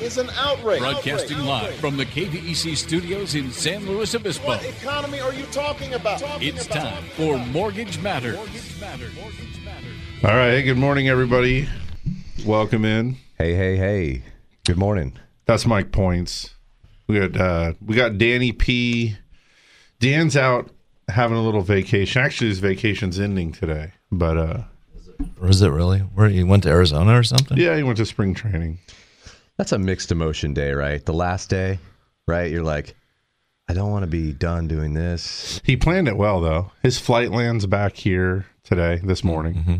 is an outrage. Broadcasting Outrage. live Outrage. from the KVEC studios in San Luis Obispo. What economy are you talking about? Talking It's about? time for Mortgage Matters. All right. Hey, good morning, everybody. Welcome in. Hey, hey, hey. Good morning. That's Mike Points. We got uh, we got Danny P. Dan's out having a little vacation. Actually, his vacation's ending today, but uh, Or is it really? Where he went to Arizona or something? yeah, he went to spring training. That's a mixed emotion day, right? The last day, right? You're like, I don't want to be done doing this. He planned it well, though. His flight lands back here today, this morning. Mm-hmm.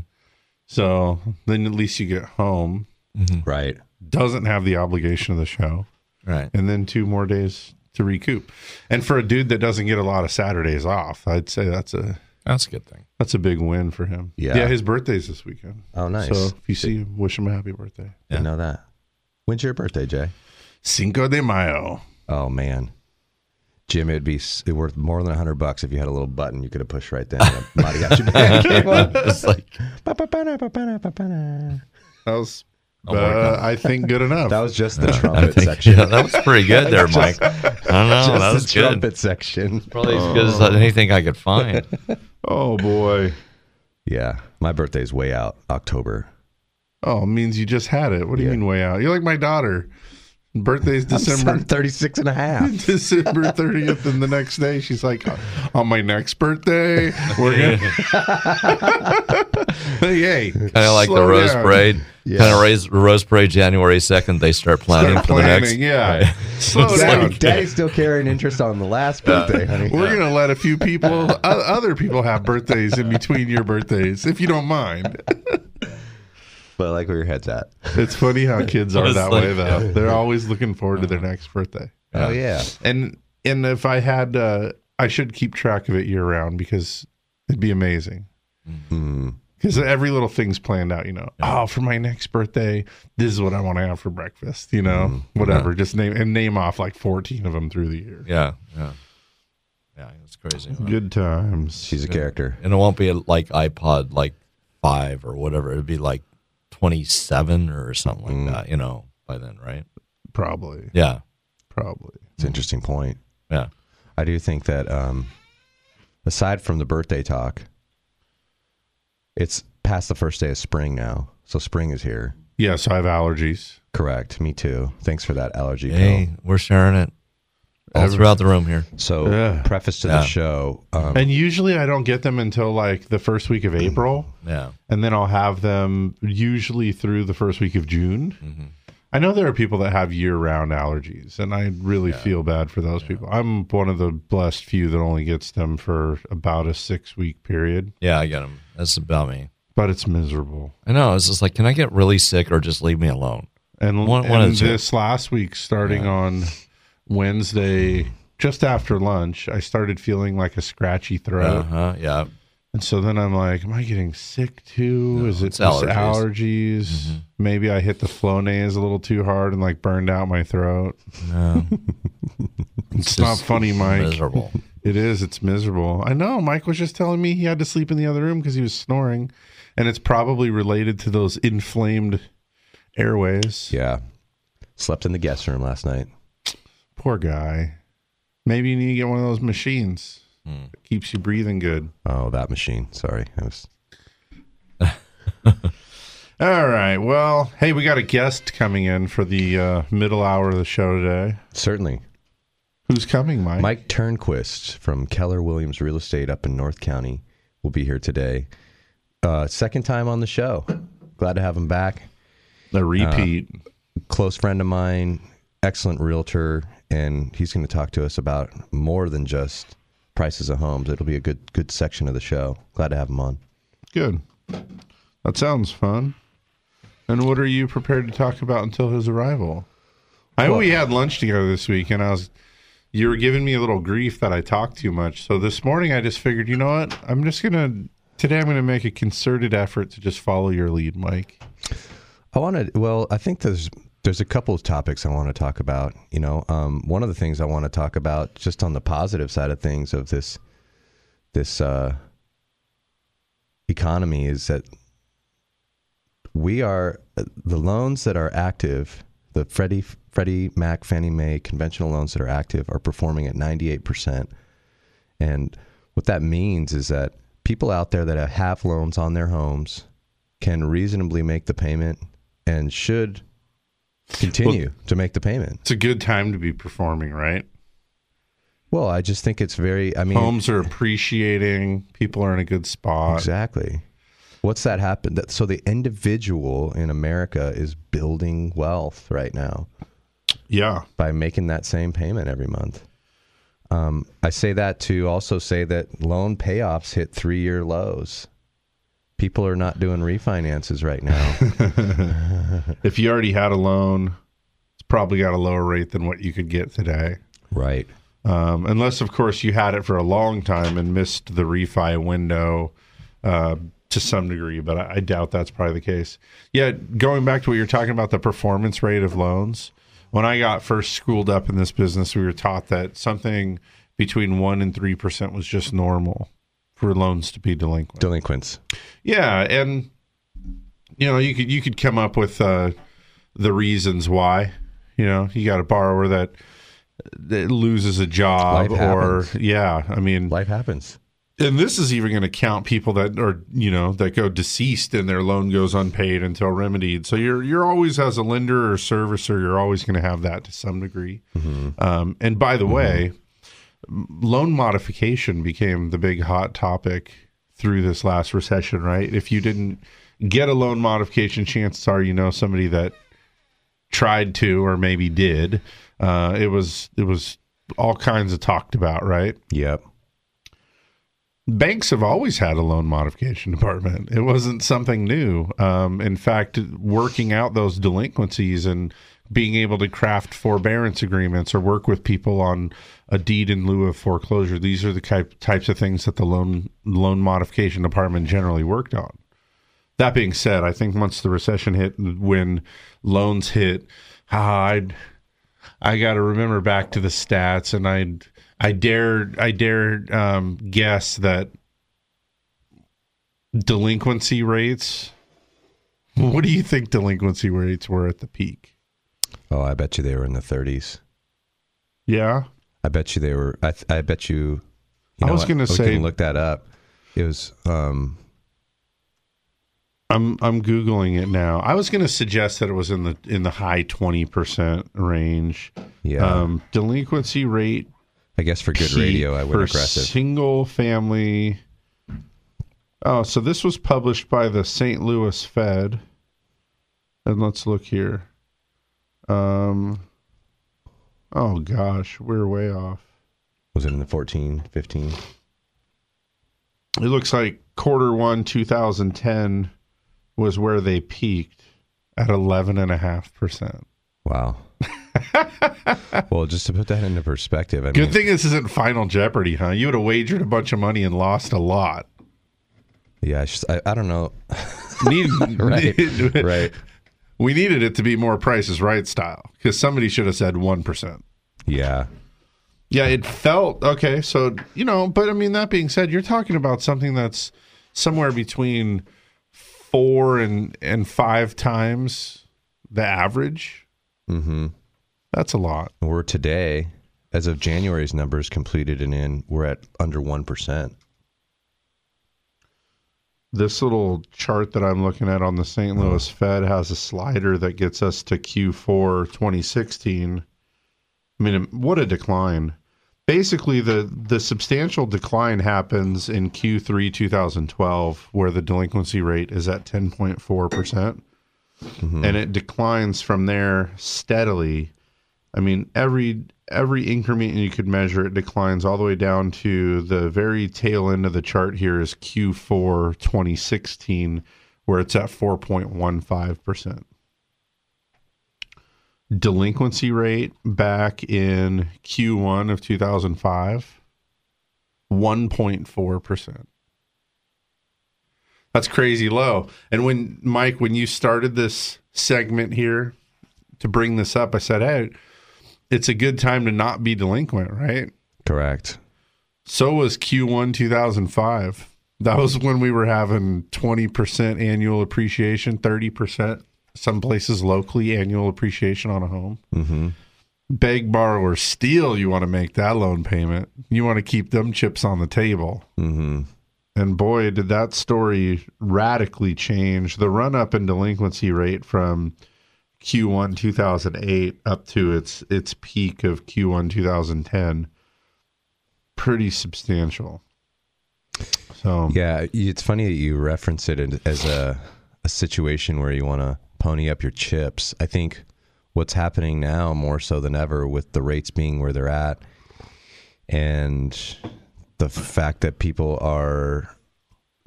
So then at least you get home. Mm-hmm. Right. Doesn't have the obligation of the show. Right. and then two more days to recoup. And for a dude that doesn't get a lot of Saturdays off, I'd say that's a That's a good thing. that's a big win for him. Yeah. yeah. His birthday's this weekend. Oh, nice. So if you see him, wish him a happy birthday. Didn't know that. When's your birthday, Jay? Cinco de Mayo. Oh, man. Jim, it'd be s- worth more than a hundred bucks if you had a little button you could have pushed right then. and a mariachi band came on. It's like. That was, uh, I think, good enough. That was just the I trumpet think section. yeah, that was pretty good there, Mike. I don't know. Just that was the good. trumpet section. Probably as good as anything I could find. oh boy. Yeah, my birthday's way out, October. Oh, it means you just had it. What do you Yeah. mean way out? You're like my daughter. Birthday's December I'm 36 and a half. December 30th, and the next day she's like, on my next birthday, we're gonna. hey, Kind of like the Rose down. Parade. Yeah. Kind of raise Rose Parade January second. They start planning Start for the next. planning, yeah. Right. Slow It's down. Daddy, Daddy's still carrying interest on the last birthday, honey. We're gonna let a few people, other people, have birthdays in between your birthdays, if you don't mind. But I like where your head's at. It's funny how kids are that like- way, though. They're always looking forward to their next birthday. Oh yeah. And and if I had, uh, I should keep track of it year round because it'd be amazing. Mm. Because every little thing's planned out, you know. Oh, for my next birthday, this is what I want to have for breakfast. You know, whatever. Just name and name off like fourteen of them through the year. Yeah. Yeah. Yeah. It's crazy. Good times. She's a character. And it won't be like iPod like five or whatever. It'd be like twenty seven or something like that. You know, by then, right? Probably, Yeah. probably. It's an interesting point. Yeah. I do think that um, aside from the birthday talk, it's past the first day of spring now. So spring is here. Yeah, so I have allergies. Correct. Me too. Thanks for that allergy Hey, pill. we're sharing it all throughout the room here. So Yeah. preface to Yeah. the show. Um, And usually I don't get them until like the first week of April. Yeah. And then I'll have them usually through the first week of June. Mm-hmm. I know there are people that have year round allergies, and I really feel bad for those people. I'm one of the blessed few that only gets them for about a six week period, Yeah, I get them. That's about me. but it's miserable. I know. It's just like, can I get really sick or just leave me alone? And, One- one and of this last week, starting on Wednesday, just after lunch, I started feeling like a scratchy Uh throat. huh. Yeah. And so then I'm like, am I getting sick too? Is it it's just allergies. allergies? Maybe I hit the Flonase a little too hard and like burned out my throat. No, It's, not funny, Mike. miserable. It is. It's miserable. I know. Mike was just telling me he had to sleep in the other room because he was snoring, and it's probably related to those inflamed airways. yeah. Slept in the guest room last night. Poor guy. Maybe you need to get one of those machines. Hmm. that keeps you breathing good. Oh, that machine. Sorry. I was All right. Well, hey, we got a guest coming in for the uh, middle hour of the show today. certainly Who's coming, Mike? Mike Turnquist from Keller Williams Real Estate up in North County will be here today. Uh, second time on the show. Glad to have him back. The repeat. Close friend of mine, excellent realtor, and he's going to talk to us about more than just prices of homes. It'll be a good good section of the show. Glad to have him on. Good. That sounds fun. And what are you prepared to talk about until his arrival? I know we had lunch together this week, and I was you were giving me a little grief that I talked too much. So this morning I just figured, you know what? I'm just gonna today I'm gonna make a concerted effort to just follow your lead, Mike. I want to. Well, I think there's there's a couple of topics I want to talk about. You know, um, one of the things I want to talk about, just on the positive side of things, of this this uh, economy, is that we are the loans that are active, the Freddie Freddie Mac, Fannie Mae conventional loans that are active are performing at 98 percent, and what that means is that people out there that have loans on their homes can reasonably make the payment and should continue to make the payment. It's a good time to be performing, right? Well, I just think it's very. I mean, Homes are appreciating. People are in a good spot. exactly. What's that happen? That so the individual in America is building wealth right now Yeah. by making that same payment every month. Um, I say that to also say that loan payoffs hit three-year lows. People are not doing refinances right now. If you already had a loan, it's probably got a lower rate than what you could get today. right. Um, unless, of course, you had it for a long time and missed the refi window uh, to some degree, but I, I doubt that's probably the case. Yeah, going back to what you're talking about, the performance rate of loans. When I got first schooled up in this business, we were taught that something between one and three percent was just normal for loans to be delinquent. Delinquents. Yeah, and you know, you could you could come up with uh, the reasons why. You know, you got a borrower that, that loses a job, or yeah, I mean, Life happens. and this is even going to count people that are you know that go deceased and their loan goes unpaid until remedied. So you're you're always as a lender or servicer, you're always going to have that to some degree. Um, and by the way, m- loan modification became the big hot topic through this last recession. Right? If you didn't get a loan modification, chances are you know somebody that tried to or maybe did. Uh, it was it was all kinds of talked about. Right? Yep. banks have always had a loan modification department. It wasn't something new. Um, in fact, working out those delinquencies and being able to craft forbearance agreements or work with people on a deed in lieu of foreclosure. These are the type, types of things that the loan loan modification department generally worked on. That being said, I think once the recession hit, when loans hit, ah, I'd I got to remember back to the stats, and I I dare I dare um, guess that delinquency rates. What do you think delinquency rates were at the peak? Oh, I bet you they were in the 30s. Yeah, I bet you they were. I, th- I bet you. you I was gonna We say- can look that up. It was. Um, I'm I'm googling it now. I was going to suggest that it was in the in the high twenty percent range. yeah. Um, delinquency rate I guess for good radio, I for aggressive. Single family. Oh, so this was published by the St. Louis Fed. And let's look here. Um. Oh gosh, we're way off. Was it in the 14, 15? It looks like quarter one 2010 was where they peaked at 11.5%. Wow. well, just to put that into perspective, I Good mean, thing this isn't Final Jeopardy, huh? You would have wagered a bunch of money and lost a lot. yeah, I, just, I, I don't know. Need, Right, right. We needed it to be more prices right style because somebody should have said 1%. Yeah. Yeah, it felt okay. So, you know, but I mean, that being said, you're talking about something that's somewhere between four and, and five times the average. Mm-hmm. That's a lot. We're today, as of January's numbers completed and in, we're at under 1%. This little chart that I'm looking at on the St. Uh-huh. Louis Fed has a slider that gets us to Q4 2016. I mean, what a decline. Basically, the, the substantial decline happens in Q3 2012, where the delinquency rate is at 10.4%. percent mm-hmm. And it declines from there steadily. I mean, every every increment you could measure, it declines all the way down to the very tail end of the chart here is Q4 2016, where it's at 4.15%. delinquency rate back in Q1 of 2005 1.4%. That's crazy low. And when Mike when you started this segment here to bring this up, I said, "Hey, it's a good time to not be delinquent, right?" Correct. So was Q1 2005. That was when we were having 20% annual appreciation, 30%, some places locally annual appreciation on a home. Mm-hmm. Beg, borrow, or steal, you want to make that loan payment. You want to keep them chips on the table. Mm-hmm. And boy, did that story radically change the run up in delinquency rate from Q1 2008 up to its its peak of Q1 2010. Pretty substantial. So Yeah, it's funny that you reference it as a a situation where you want to pony up your chips. I think what's happening now more so than ever with the rates being where they're at and the fact that people are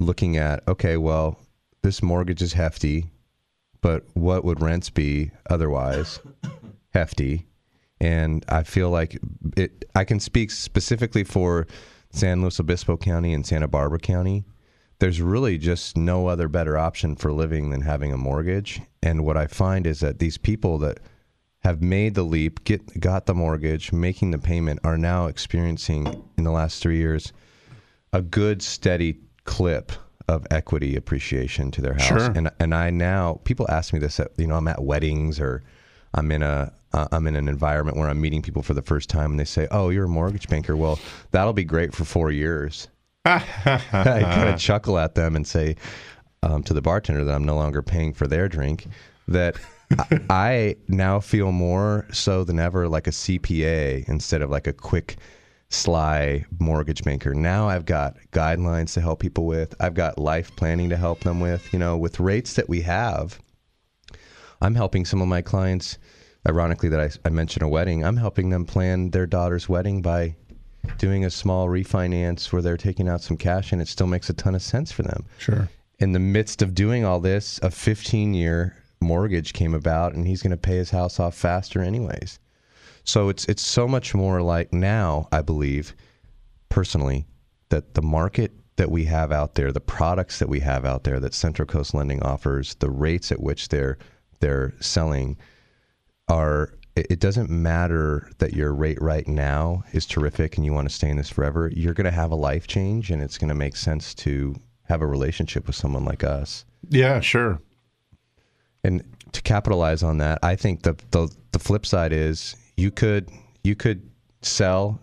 looking at okay, well, this mortgage is hefty, but what would rents be otherwise? hefty. And I feel like it I can speak specifically for San Luis Obispo County and Santa Barbara County. There's really just no other better option for living than having a mortgage. And what I find is that these people that have made the leap, get got the mortgage, making the payment, are now experiencing in the last three years a good steady clip of equity appreciation to their house. Sure. And and I now people ask me this at you know I'm at weddings or I'm in a uh, I'm in an environment where I'm meeting people for the first time and they say, "Oh, you're a mortgage banker." Well, that'll be great for 4 years. I kind of chuckle at them and say um, to the bartender that I'm no longer paying for their drink that I, I now feel more so than ever like a CPA instead of like a quick sly mortgage banker. Now I've got guidelines to help people with. I've got life planning to help them with, you know, with rates that we have. I'm helping some of my clients ironically that I, I mentioned a wedding. I'm helping them plan their daughter's wedding by doing a small refinance where they're taking out some cash and it still makes a ton of sense for them sure. in the midst of doing all this, a 15 year mortgage came about and he's going to pay his house off faster anyways. So it's it's so much more like now, I believe, personally, that the market that we have out there, the products that we have out there that Central Coast Lending offers, the rates at which they're they're selling are it doesn't matter that your rate right now is terrific and you want to stay in this forever. You're going to have a life change and it's going to make sense to have a relationship with someone like us. Yeah, sure. And to capitalize on that, I think the the, the flip side is you could you could sell,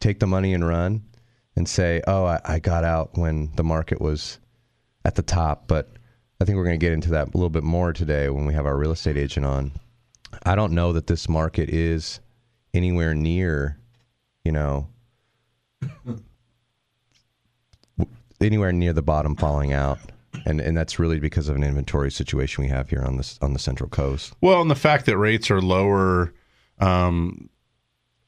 take the money and run, and say, "Oh, I, I got out when the market was at the top." But I think we're going to get into that a little bit more today when we have our real estate agent on. I don't know that this market is anywhere near, you know, anywhere near the bottom falling out. And, and that's really because of an inventory situation we have here on this on the central coast. Well, and the fact that rates are lower um,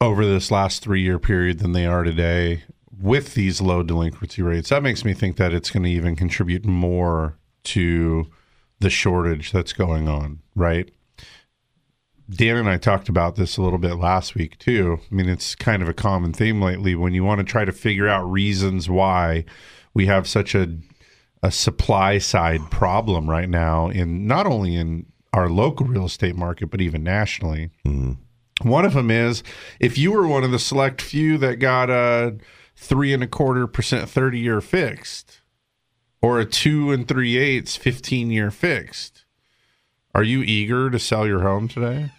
over this last three year period than they are today with these low delinquency rates, that makes me think that it's going to even contribute more to the shortage that's going on, right? Dan and I talked about this a little bit last week too. I mean, it's kind of a common theme lately when you want to try to figure out reasons why we have such a a supply side problem right now in not only in our local real estate market but even nationally. One of them is if you were one of the select few that got a three and a quarter percent thirty year fixed, or a two and three eighths fifteen year fixed, are you eager to sell your home today?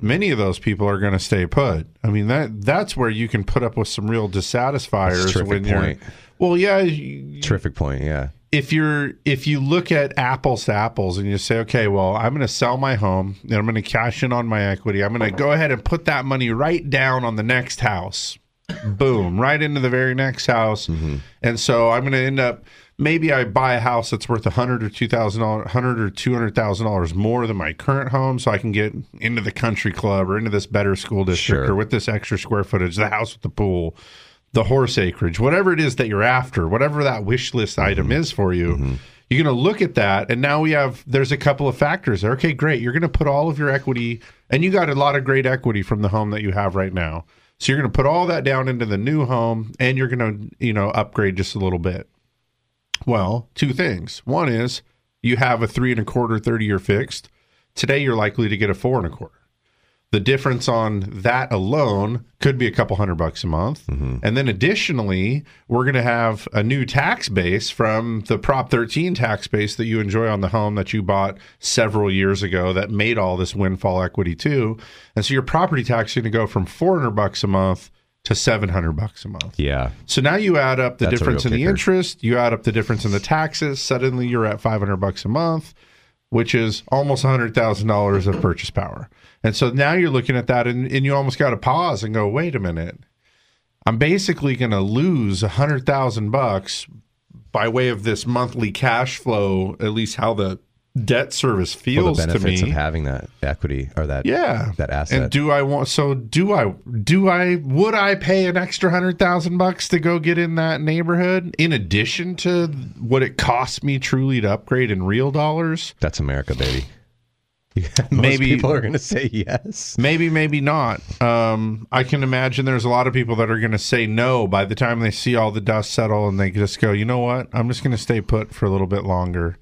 Many of those people are going to stay put. I mean that that's where you can put up with some real dissatisfiers That's a terrific when you're. Well, yeah, you- Terrific point. Yeah. If you're if you look at apples to apples and you say, okay, well, I'm going to sell my home and I'm going to cash in on my equity. I'm going to go ahead and put that money right down on the next house. Boom, right into the very next house. Mm-hmm. And so I'm going to end up maybe I buy a house that's worth a hundred or two thousand dollars, hundred or two hundred thousand dollars more than my current home, so I can get into the country club or into this better school district Sure. or with this extra square footage, the house with the pool, the horse acreage, whatever it is that you're after, whatever that wish list item mm-hmm. is for you, mm-hmm. you're going to look at that, and now we have there's a couple of factors there. Okay, great. You're going to put all of your equity, and you got a lot of great equity from the home that you have right now. So you're going to put all that down into the new home, and you're going to you know upgrade just a little bit. Well, two things. One is you have a three and a quarter 30 year fixed. Today, you're likely to get a four and a quarter. The difference on that alone could be a couple hundred bucks a month. And then additionally, we're going to have a new tax base from the Prop 13 tax base that you enjoy on the home that you bought several years ago that made all this windfall equity too. And so your property tax is going to go from 400 bucks a month to 700 bucks a month. Yeah. So now you add up the That's difference in real the interest, you add up the difference in the taxes, suddenly you're at 500 bucks a month, which is almost $100,000 of purchase power. And so now you're looking at that and, and you almost got to pause and go, "Wait a minute. I'm basically going to lose a 100,000 bucks by way of this monthly cash flow, at least how the debt service Well, feels the to benefits me." of having that equity or that yeah that asset. and do i want so do i do i would i pay an extra hundred thousand bucks to go get in that neighborhood in addition to what it costs me truly to upgrade in real dollars That's America, baby. Most Maybe- people are going to say yes. maybe maybe not um i can imagine there's a lot of people that are going to say no by the time they see all the dust settle and they just go you know what i'm just going to stay put for a little bit longer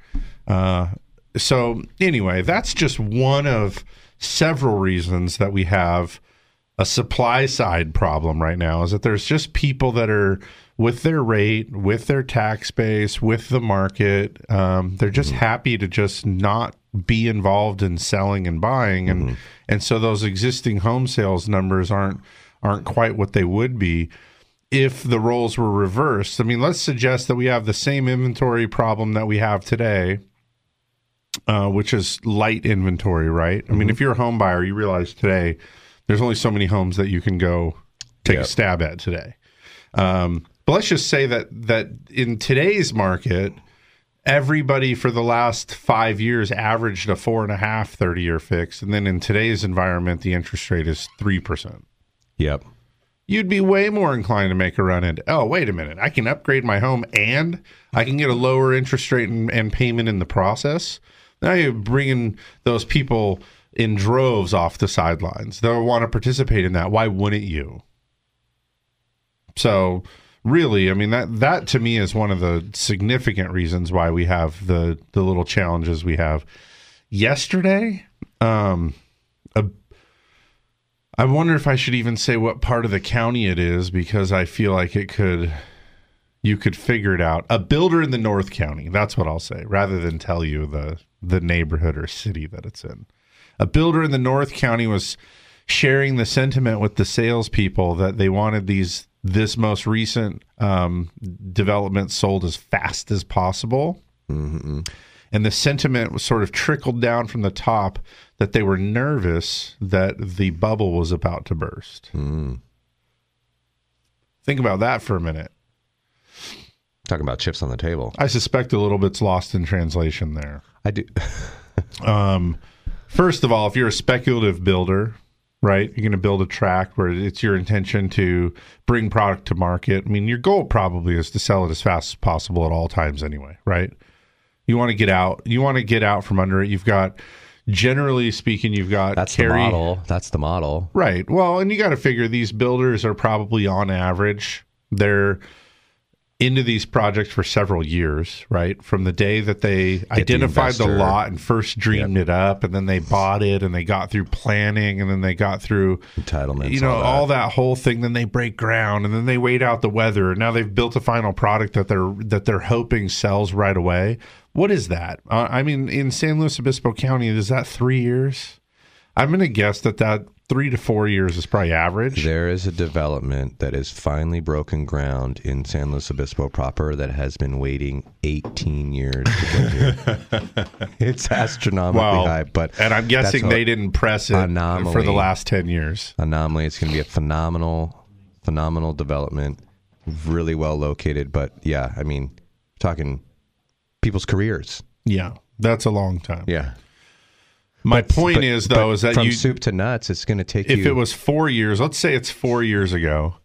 uh so anyway that's just one of several reasons that we have a supply side problem right now is that there's just people that are with their rate, with their tax base, with the market. Um, they're just happy to just not be involved in selling and buying, and and so those existing home sales numbers aren't aren't quite what they would be if the roles were reversed. I mean, let's suggest that we have the same inventory problem that we have today. Uh, which is light inventory, right? I mean, if you're a home buyer, you realize today there's only so many homes that you can go take a stab at today. Um, but let's just say that that in today's market, everybody for the last five years averaged a four and a half 30 year fix, and then in today's environment, the interest rate is three percent. Yep. You'd be way more inclined to make a run at. Oh, wait a minute! I can upgrade my home and I can get a lower interest rate and, and payment in the process. Now you're bringing those people in droves off the sidelines. They'll want to participate in that. Why wouldn't you? So really, I mean that that to me is one of the significant reasons why we have the the little challenges we have. Yesterday, um a I wonder if I should even say what part of the county it is because I feel like it could you could figure it out. A builder in the North County, that's what I'll say, rather than tell you the the neighborhood or city that it's in. A builder in the North County was sharing the sentiment with the salespeople that they wanted these this most recent um, development sold as fast as possible. And the sentiment was sort of trickled down from the top that they were nervous that the bubble was about to burst. Think about that for a minute. Talking about chips on the table. I suspect a little bit's lost in translation there. I do. Um, first of all, if you're a speculative builder, right, you're going to build a track where it's your intention to bring product to market. I mean, your goal probably is to sell it as fast as possible at all times, anyway, right? You want to get out. You want to get out from under it. You've got, generally speaking, you've got That's carry, the model. That's the model. Right. Well, and you got to figure these builders are probably on average they're into these projects for several years, right? From the day that they identified the, investor. lot and first dreamed it up, and then they bought it, and they got through planning, and then they got through Entitlements. you know all that. all that whole thing. Then they break ground, and then they wait out the weather, and now they've built a final product that they're that they're hoping sells right away. What is that? Uh, I mean, in San Luis Obispo County, is that three years? I'm going to guess that that three to four years is probably average. There is a development that is finally broken ground in San Luis Obispo proper that has been waiting 18 years to get here. it's astronomically Well, high, but and I'm guessing they didn't press it for the last ten years. anomaly. It's going to be a phenomenal, phenomenal development. Really well located, but yeah, I mean, talking people's careers. Yeah, that's a long time. Yeah. My point But- is though is that from you soup to nuts, it's going to take if you. it was four years, let's say it's four years ago,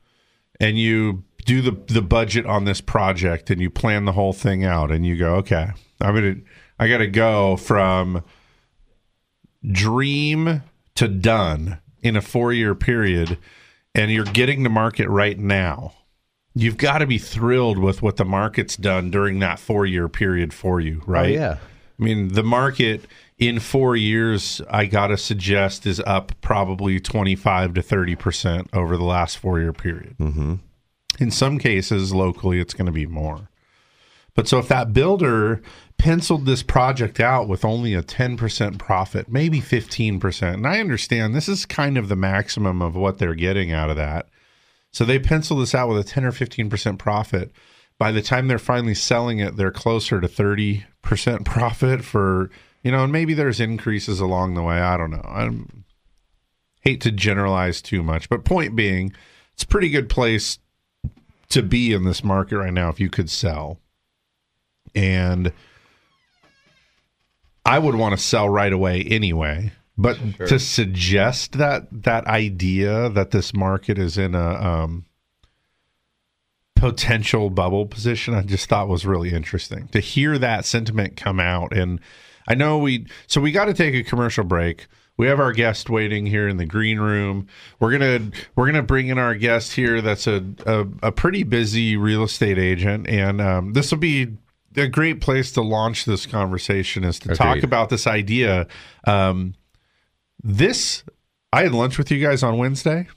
and you do the the budget on this project and you plan the whole thing out, and you go, okay, I'm gonna I gotta go from dream to done in a four year period, and you're getting the market right now. You've got to be thrilled with what the market's done during that four year period for you, oh, right? Oh, yeah. I mean, the market in four years, I got to suggest, is up probably 25 to 30% over the last four year period. Mm-hmm. In some cases, locally, it's going to be more. But so if that builder penciled this project out with only a 10% profit, maybe 15%, and I understand this is kind of the maximum of what they're getting out of that. So they pencil this out with a 10 or 15% profit. By the time they're finally selling it, they're closer to 30% profit for, you know, and maybe there's increases along the way. I don't know. I hate to generalize too much, but point being, it's a pretty good place to be in this market right now if you could sell. And I would want to sell right away anyway. But to suggest that that idea that this market is in a um, potential bubble position, I just thought was really interesting to hear that sentiment come out. And I know we so we got to take a commercial break. We have our guest waiting here in the green room. We're gonna we're gonna bring in our guest here. That's a a, a pretty busy real estate agent, and um, this will be a great place to launch this conversation. Is to talk about this idea. Um, this I had lunch with you guys on Wednesday,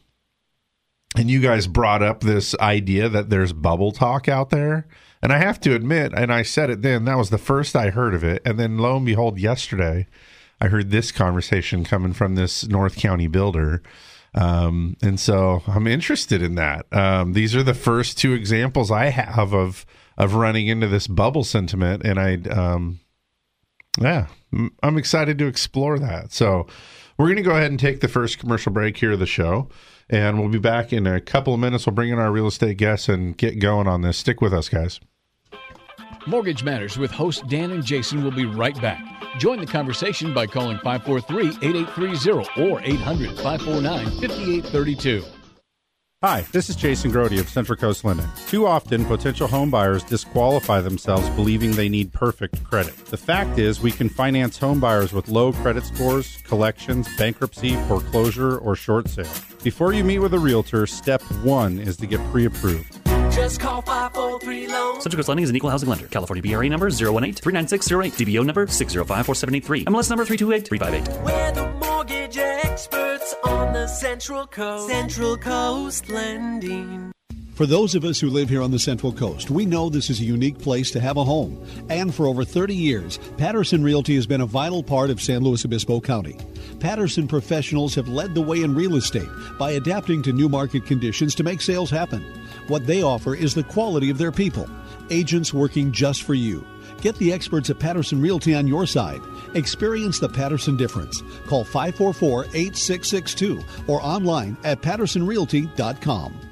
and you guys brought up this idea that there's bubble talk out there. And I have to admit, and I said it then, that was the first I heard of it. And then lo and behold, yesterday, I heard this conversation coming from this North County builder. Um, and so I'm interested in that. Um, these are the first two examples I have of of running into this bubble sentiment, and I, um, yeah, I'm excited to explore that. So we're going to go ahead and take the first commercial break here of the show, and we'll be back in a couple of minutes. We'll bring in our real estate guests and get going on this. Stick with us, guys. Mortgage Matters with hosts Dan and Jason will be right back. Join the conversation by calling 543 8830 or 800 549 5832. Hi, this is Jason Grody of Central Coast Lending. Too often, potential home buyers disqualify themselves believing they need perfect credit. The fact is, we can finance home buyers with low credit scores, collections, bankruptcy, foreclosure, or short sale. Before you meet with a realtor, step one is to get pre approved. Just call 543 loans. Central Coast Lending is an equal housing lender. California BRA number 018-39608. DBO number 6054783. MLS number 328358. We're the mortgage experts on the Central Coast. Central Coast Lending. For those of us who live here on the Central Coast, we know this is a unique place to have a home. And for over 30 years, Patterson Realty has been a vital part of San Luis Obispo County. Patterson professionals have led the way in real estate by adapting to new market conditions to make sales happen. What they offer is the quality of their people, agents working just for you. Get the experts at Patterson Realty on your side. Experience the Patterson difference. Call 544 8662 or online at pattersonrealty.com.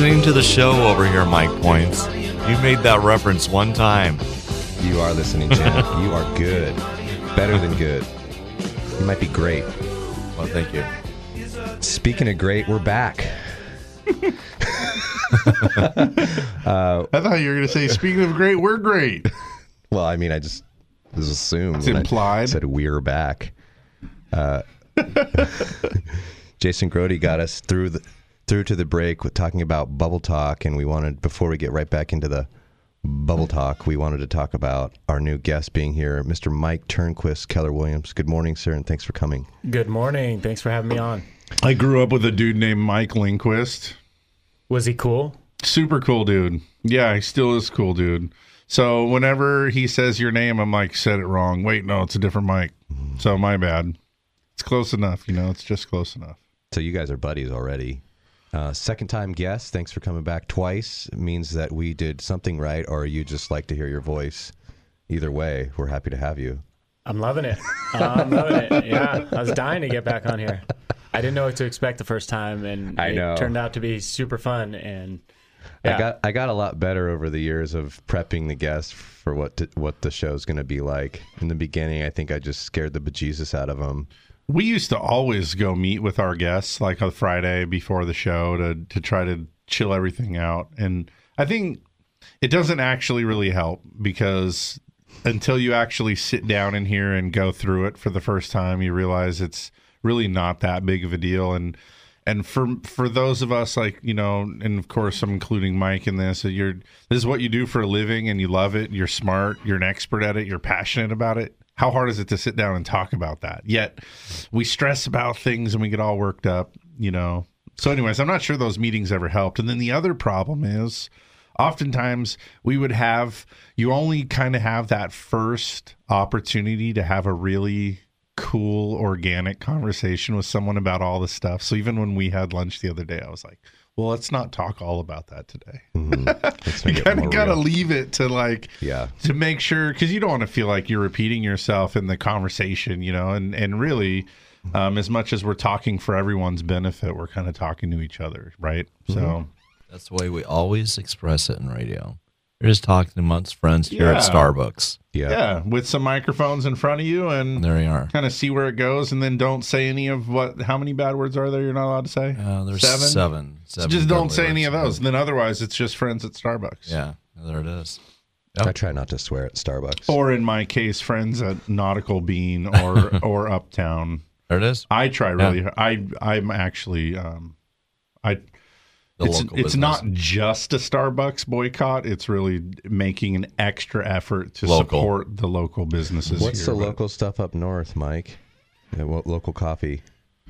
Listening to the show over here, Mike Points. You made that reference one time. You are listening, Jim. you are good. Better than good. You might be great. Well, thank you. Speaking of great, we're back. uh, I thought you were going to say, speaking of great, we're great. well, I mean, I just was assumed. It's when I implied. said we're back. Uh, Jason Grody got us through the through to the break with talking about bubble talk, and we wanted before we get right back into the bubble talk, we wanted to talk about our new guest being here, Mr. Mike Turnquist, Keller Williams. Good morning, sir, and thanks for coming. Good morning. Thanks for having me on. I grew up with a dude named Mike Lindquist. Was he cool? Super cool dude. Yeah, he still is cool dude. So whenever he says your name, I'm like, said it wrong. Wait, no, it's a different Mike. So my bad. It's close enough, you know. It's just close enough. So you guys are buddies already. Uh, second time guest. Thanks for coming back twice. It means that we did something right, or you just like to hear your voice. Either way, we're happy to have you. I'm loving it. I'm loving it. Yeah, I was dying to get back on here. I didn't know what to expect the first time, and I it know. turned out to be super fun. And I got I got a lot better over the years of prepping the guests for what to, what the show's going to be like. In the beginning, I think I just scared the bejesus out of them. We used to always go meet with our guests like on Friday before the show to to try to chill everything out. And I think it doesn't actually really help because until you actually sit down in here and go through it for the first time, you realize it's really not that big of a deal. And and for for those of us like you know, and of course I'm including Mike in this. You're this is what you do for a living, and you love it. You're smart. You're an expert at it. You're passionate about it. How hard is it to sit down and talk about that? Yet we stress about things and we get all worked up. You know. So, anyways, I'm not sure those meetings ever helped. And then the other problem is oftentimes we would have you only kind of have that first opportunity to have a really cool organic conversation with someone about all this stuff so even when we had lunch the other day i was like well let's not talk all about that today mm-hmm. Let's you make it kind of got to real. leave it to like Yeah. to make sure because you don't want to feel like you're repeating yourself in the conversation you know and and really mm-hmm. um, as much as we're talking for everyone's benefit we're kind of talking to each other right mm-hmm. so That's the way we always express it in radio. You're just talking amongst friends here at Starbucks. Yeah. Yeah. With some microphones in front of you and There you are. kind of see where it goes and then don't say any of what how many bad words are there you're not allowed to say Uh, there's seven. So Seven just don't deadly say any of those and then otherwise it's just friends at starbucks Yeah, there it is. I try not to swear at Starbucks. or in my case friends at nautical bean or or uptown There it is. i try really i i'm actually um i The it's, local it's not just a Starbucks boycott. It's really making an extra effort to Local. support the local businesses. What's here, the but- local stuff up north, Mike? Uh, what local coffee?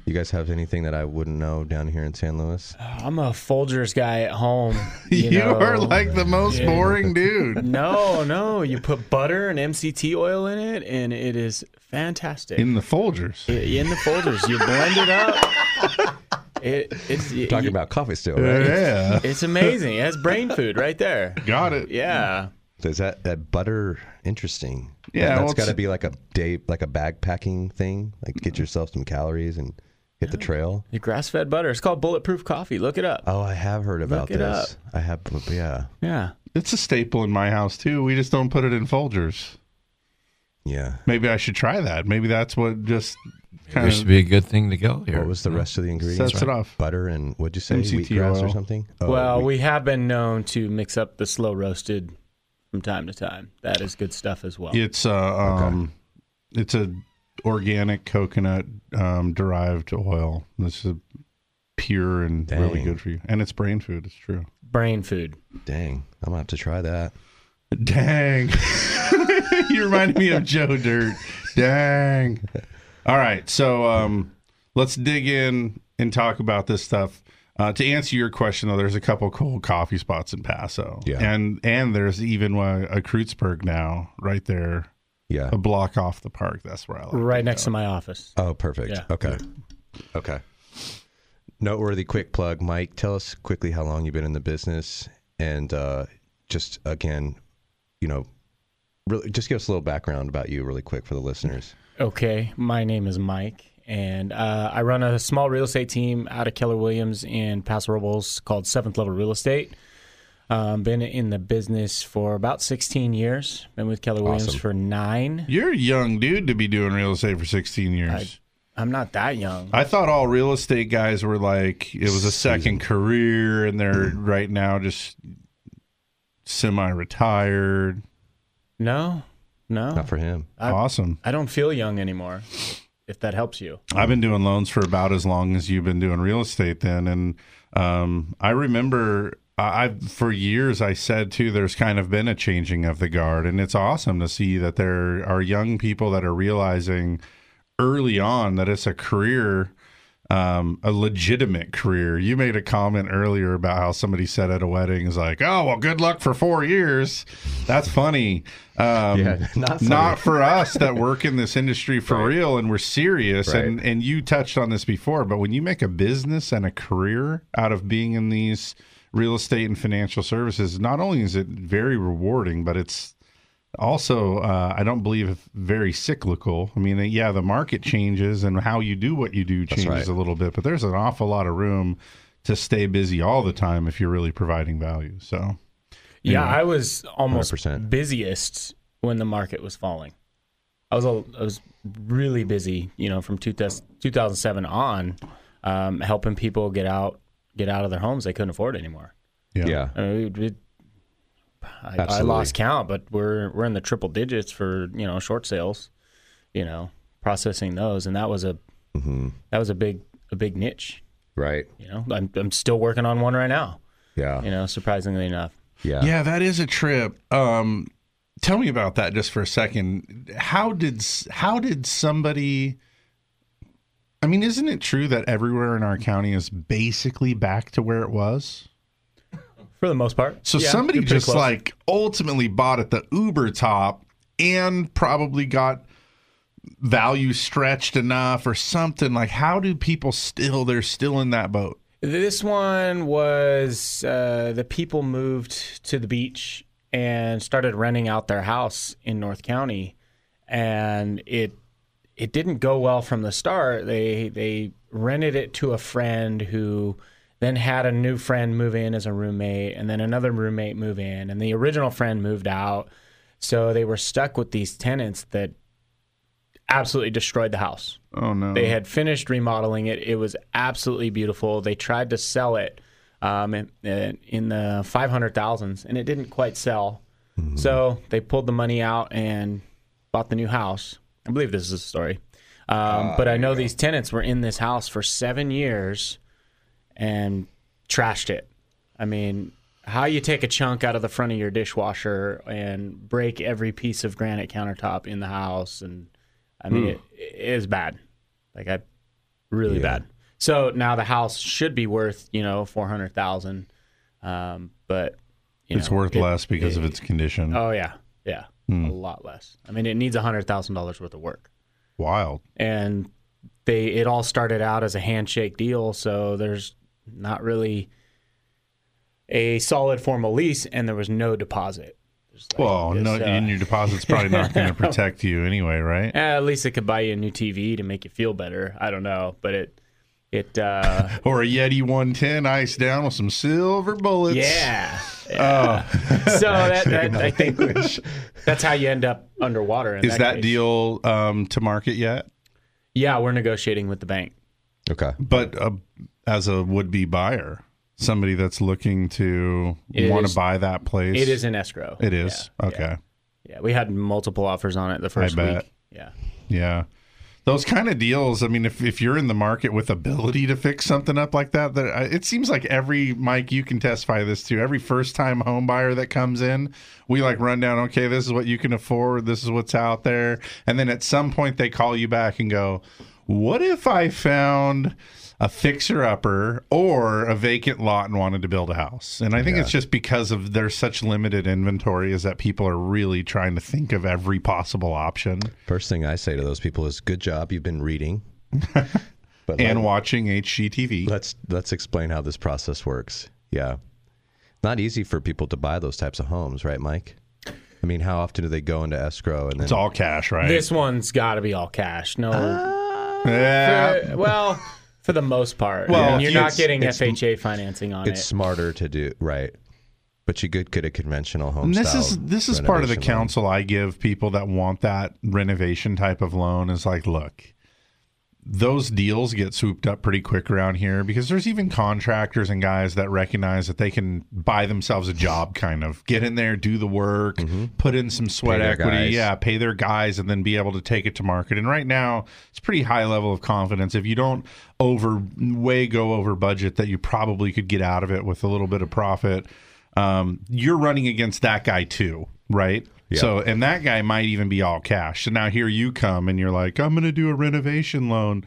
You guys have anything that I wouldn't know down here in San Luis? Uh, I'm a Folgers guy at home. You, You, know. are like the most Yeah. boring dude. No, no. You put butter and MCT oil in it, and it is fantastic. In the Folgers. In the Folgers, you blend it up. It, it's you- Talking you- about coffee still, right? Yeah. It's amazing. It has brain food right there. Got it. Yeah. Is that that butter interesting? Yeah, that's well, got to be like a day, like a bag packing thing. Like get yourself some calories and hit the trail. The grass-fed butter. It's called bulletproof coffee. Look it up. Oh, I have heard about Look it this. I have, yeah, Yeah. It's a staple in my house too. We just don't put it in Folgers. yeah. Maybe I should try that. Maybe that's what just kind This should be a good thing to go here. What was the rest of the ingredients? Sets it off. Butter and what'd you say? MCT Wheatgrass or something? Oh, well, wheat- we have been known to mix up the slow roasted from time to time. That is good stuff as well. it's uh um it's a organic coconut um derived oil. This is pure and really good for you. And it's brain food, it's true. Brain food. dang, I'm gonna have to try that. Dang. you remind me of Joe Dirt. Dang. All right. So um, let's dig in and talk about this stuff. Uh, to answer your question, though, there's a couple cool coffee spots in Paso. Yeah. And and there's even one a Kreuzberg now, right there, Yeah. a block off the park. That's where I like Right next to my office. Oh, perfect. Yeah. Okay. Okay. Noteworthy quick plug, Mike. Tell us quickly how long you've been in the business, and uh, just again, you know, really, just give us a little background about you, really quick, for the listeners. Okay, my name is Mike, and uh, I run a small real estate team out of Keller Williams in Paso Robles called Seventh Level Real Estate. Um, been in the business for about 16 years. Been with Keller Williams Awesome. for nine. You're a young dude to be doing real estate for 16 years. I'm not that young. I thought all real estate guys were like it was a second career, and they're right now just semi-retired. No, no, Not for him. I- awesome. I don't feel young anymore. If that helps you. I've been doing loans for about as long as you've been doing real estate then and um, I remember I I- for years I said too there's kind of been a changing of the guard and it's awesome to see that there are young people that are realizing early on that it's a career um, a legitimate career. You made a comment earlier about how somebody said at a wedding is like, "Oh, well, good luck for four years." That's funny. Um, Yeah, not not for us that work in this industry for real and we're serious. Right. And and you touched on this before, but when you make a business and a career out of being in these real estate and financial services, not only is it very rewarding, but it's also uh, I don't believe very cyclical. I mean, yeah, the market changes and how you do what you do changes right. a little bit, but there's an awful lot of room to stay busy all the time if you're really providing value. So, Yeah, anyway. I was almost 100%. busiest when the market was falling. I was a, I was really busy, you know, from 2000 2007 on, um, helping people get out get out of their homes they couldn't afford anymore. yeah. Yeah. I, mean, we, we, I, I lost count, but we're we're in the triple digits for you know short sales, you know, processing those, and that was a Mm-hmm. that was a big a big niche. Right. You know, I'm I'm still working on one right now. Yeah. You know, surprisingly enough. Yeah. Yeah, that is a trip. Um, tell me about that just for a second. How did how did somebody? I mean, isn't it true that everywhere in our county is basically back to where it was? For the most part. So Yeah, somebody just close. like ultimately bought at the Uber top and probably got value stretched enough or something. Like, how do people still? They're still in that boat. This one was uh, the people moved to the beach and started renting out their house in North County, and it it didn't go well from the start. They they rented it to a friend who then had a new friend move in as a roommate, and then another roommate move in, and the original friend moved out. So they were stuck with these tenants that absolutely destroyed the house. Oh no! They had finished remodeling it. It was absolutely beautiful. They tried to sell it um, in, in the five hundred thousands, and it didn't quite sell. So they pulled the money out and bought the new house. I believe this is the story. Um, but I know these tenants were in this house for seven years and trashed it. I mean, how you take a chunk out of the front of your dishwasher and break every piece of granite countertop in the house, and I mean, Hmm. it, it is bad. Like I, really Yeah. bad. So now the house should be worth you know four hundred thousand, um, but you it's know, worth it- less because of its condition. Oh yeah, yeah, Hmm. a lot less. I mean, it needs a hundred thousand dollars worth of work Wild. and they it all started out as a handshake deal so there's not really a solid formal lease and there was no deposit like Well, this, no, uh, and your deposit's probably not going to protect you anyway, right? at least it could buy you a new tv to make you feel better i don't know but it it uh Or a Yeti 110 iced down with some silver bullets. yeah Oh, so that, that i think that's how you end up underwater in is that case. deal um, to market yet? yeah we're negotiating with the bank Okay. But uh, as a would-be buyer, somebody that's looking to want to buy that place, it is an escrow It is Yeah, okay. yeah we had multiple offers on it the first week yeah Yeah. Those kind of deals. I mean, if, if you're in the market with ability to fix something up like that, that uh, it seems like every Mike, you can testify this to. Every first time home buyer that comes in, we like run down. Okay, this is what you can afford. This is what's out there, and then at some point they call you back and go, "What if I found?" A fixer upper or a vacant lot and wanted to build a house. And I think Yeah. it's just because of there's such limited inventory is that people are really trying to think of every possible option. First thing I say to those people is, "Good job, you've been reading." But and let- watching HGTV. let's let's explain how this process works. Yeah, not easy for people to buy those types of homes, right, Mike? I mean, how often do they go into escrow and then It's all cash, right? This one's got to be all cash. No. Ah. yeah. For- well, for the most part. Well, Well, you're not getting it's- FHA financing on it. it's it. smarter to do right? But you could get a conventional home And this style is this is part of the renovation loan. counsel I give people that want that renovation type of loan is like, look, those deals get swooped up pretty quick around here because there's even contractors and guys that recognize that they can buy themselves a job kind of. Get in there do the work put in some sweat Mm-hmm. Equity. guys. yeah pay their guys and then be able to take it to market. And right now it's pretty high level of confidence. If you don't over way go over budget that you probably could get out of it with a little bit of profit um, you're running against that guy too right So and that guy might even be all cash. So now here you come and you're like i'm going to do a renovation loan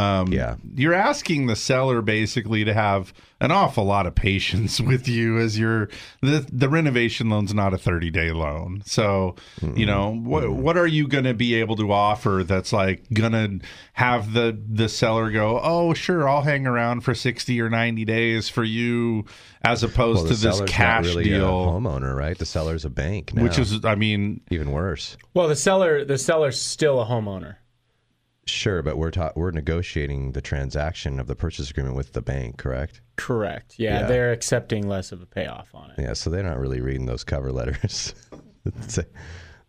um, Yeah. you're asking the seller basically to have an awful lot of patience with you as you're the the renovation loan's not a 30 day loan so you know what what are you going to be able to offer that's like going to have the the seller go oh sure I'll hang around for 60 or 90 days for you as opposed Well, to this cash not really deal a homeowner, right? The seller's a bank, now. which is I mean even worse. well, the seller, the seller's still a homeowner. Sure, but we're ta- we're negotiating the transaction of the purchase agreement with the bank, correct? Correct. Yeah, Yeah. they're accepting less of a payoff on it. Yeah, so they're not really reading those cover letters that say,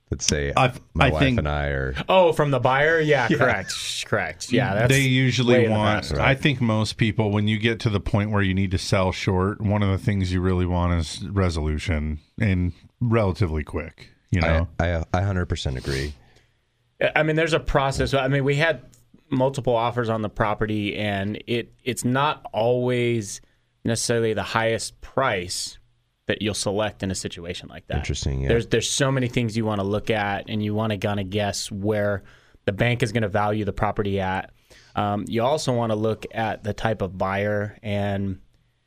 that say I- my I wife think- and I are. Oh, from the buyer? Yeah, Yeah. correct. Correct. Yeah, that's they usually in the want past. i think most people when you get to the point where you need to sell short one of the things you really want is resolution and relatively quick you know I, I I 100% agree. I mean, there's a process. I mean, we had multiple offers on the property, and it it's not always necessarily the highest price that you'll select in a situation like that. Interesting, yeah. There's there's so many things you want to look at, and you want to kind of guess where the bank is going to value the property at. Um, you also want to look at the type of buyer, and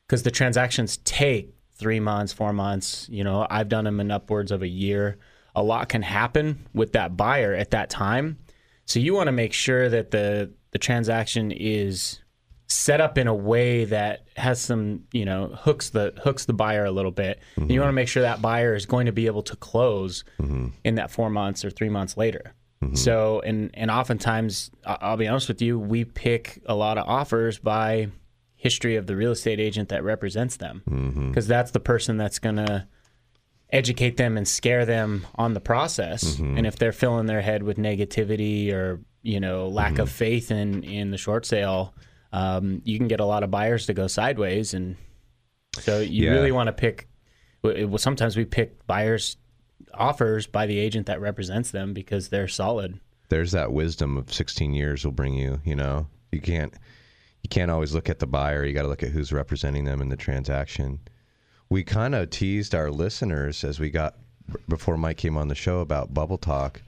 because the transactions take three months, four months. You know, I've done them in upwards of a year. A lot can happen with that buyer at that time. So you want to make sure that the the transaction is set up in a way that has some, you know, hooks the hooks the buyer a little bit. And you mm-hmm. want to make sure that buyer is going to be able to close mm-hmm. in that 4 months or 3 months later. Mm-hmm. So and and oftentimes I'll be honest with you, we pick a lot of offers by history of the real estate agent that represents them because that's the person that's going to educate them and scare them on the process. And if they're filling their head with negativity or you know lack of faith in in the short sale, um, you can get a lot of buyers to go sideways. And so you Yeah. really want to pick. Well, sometimes we pick buyers offers by the agent that represents them because they're solid. There's that wisdom of 16 years will bring you. You know, you can't you can't always look at the buyer. You got to look at who's representing them in the transaction. We kind of teased our listeners as we got before Mike came on the show about bubble talk.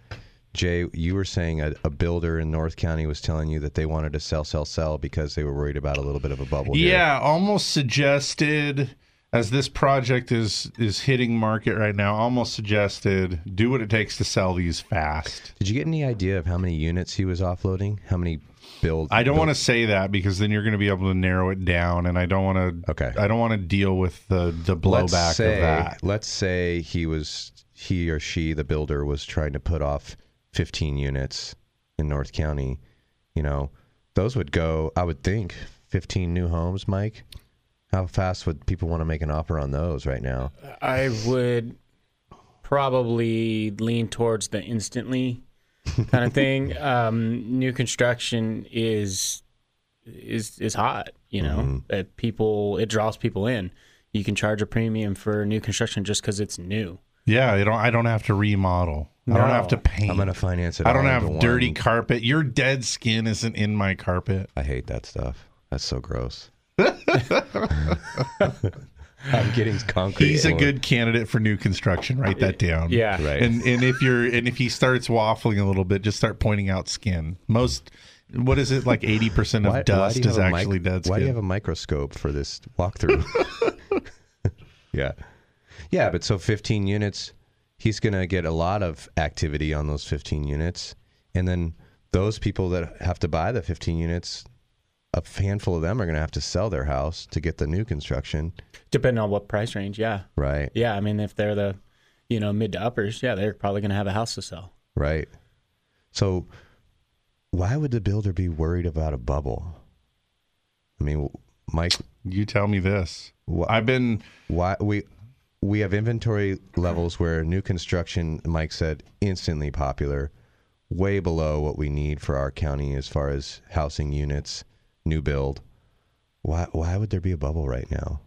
Jay, you were saying a, a builder in North County was telling you that they wanted to sell, sell, sell because they were worried about a little bit of a bubble. here. Yeah, almost suggested as this project is is hitting market right now. Almost suggested do what it takes to sell these fast. Did you get any idea of how many units he was offloading? How many build? I don't build- want to say that because then you're going to be able to narrow it down, and I don't want to. Okay. I don't want to deal with the the let's blowback say, of that. Let's say he was he or she, the builder, was trying to put off 15 units in North County. You know, those would go. I would think 15 new homes, Mike. How fast would people want to make an offer on those right now? I would probably lean towards the instantly kind of thing. Um, new construction is is is hot. You know, that people it draws people in. You can charge a premium for new construction just because it's new. Yeah, I don't. I don't have to remodel. I don't have to paint. I'm going to finance it. I don't have dirty one. carpet. Your dead skin isn't in my carpet. I hate that stuff. That's so gross. I'm getting concrete. He's a in- good candidate for new construction. Write that down. Yeah. Right. And and if you're and if he starts waffling a little bit, just start pointing out skin. Most what is it like eighty percent of Why- why dust do is have a mic- actually dead skin. Why do you have a microscope for this walkthrough? yeah. Yeah, but so 15 units, he's going to get a lot of activity on those 15 units. And then those people that have to buy the 15 units, a handful of them are going to have to sell their house to get the new construction. Depending on what price range, yeah. Right. Yeah, I mean, if they're the you know, mid to uppers, yeah, they're probably going to have a house to sell. Right. So, why would the builder be worried about a bubble? I mean, Mike, you tell me this. I've been why we we have inventory levels where new construction, Mike said, instantly popular, way below what we need for our county as far as housing units, new build. Why why would there be a bubble right now?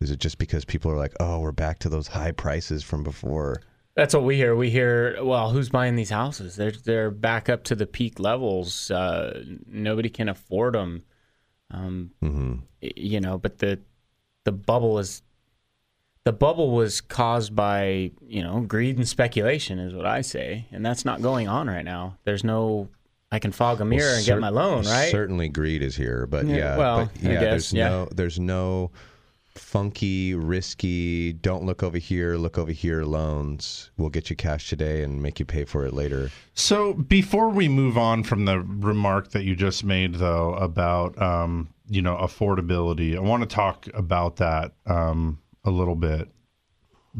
Is it just because people are like, oh, we're back to those high prices from before? That's what we hear. We hear, well, who's buying these houses? They're they're back up to the peak levels. Uh, nobody can afford them. Um, mm-hmm. You know, but the the bubble is the bubble was caused by you know greed and speculation, is what I say, and that's not going on right now. There's no I can fog a mirror Well, and get my loan, right? Certainly, greed is here, but Yeah, yeah, well, but yeah, there's yeah. no, there's no funky, risky. Don't look over here, look over here. Loans We'll get you cash today and make you pay for it later. So before we move on from the remark that you just made, though, about um, you know affordability, I want to talk about that um, a little bit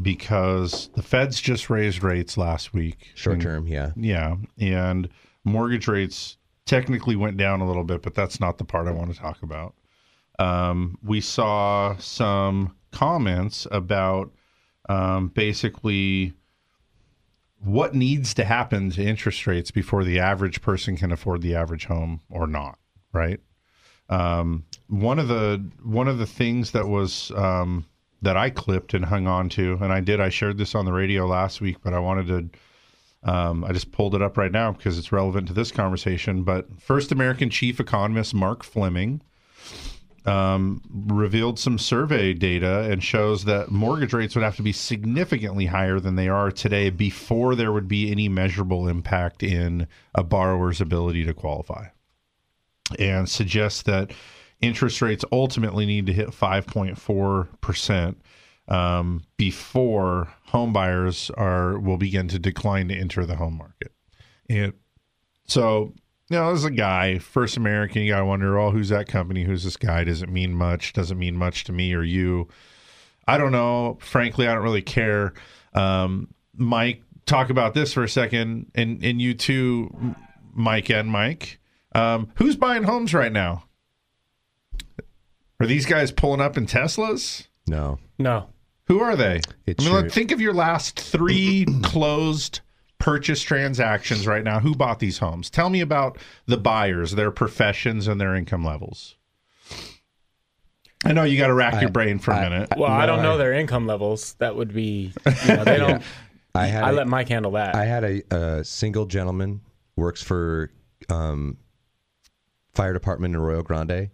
because the Feds just raised rates last week. Short And- term, yeah. yeah, and mortgage rates technically went down a little bit, but that's not the part I want to talk about. Um, we saw some comments about um, basically what needs to happen to interest rates before the average person can afford the average home or not, right? Um, one of the one of the things that was um, that I clipped and hung on to, and I did, I shared this on the radio last week, but I wanted to um, I just pulled it up right now because it's relevant to this conversation. But first American chief economist Mark Fleming um, revealed some survey data and shows that mortgage rates would have to be significantly higher than they are today before there would be any measurable impact in a borrower's ability to qualify. And suggests that interest rates ultimately need to hit 5.4% um, before home buyers are will begin to decline to enter the home market. And so, you know, as a guy, First American, you got to wonder, oh, who's that company? Who's this guy? Does it mean much? Does it mean much to me or you? I don't know. Frankly, I don't really care. Um, Mike, talk about this for a second, and and you too, Mike and Mike. Um, who's buying homes right now? Are these guys pulling up in Teslas? No. No. Who are they? It's I mean, your- think of your last three closed purchase transactions right now. Who bought these homes? Tell me about the buyers, their professions, and their income levels. I know you got to rack your brain for a minute. Well, I don't know their income levels. That would be, you know, they don't. I had I a- let Mike handle that. I had a, a single gentleman works for um, fire department in Arroyo Grande.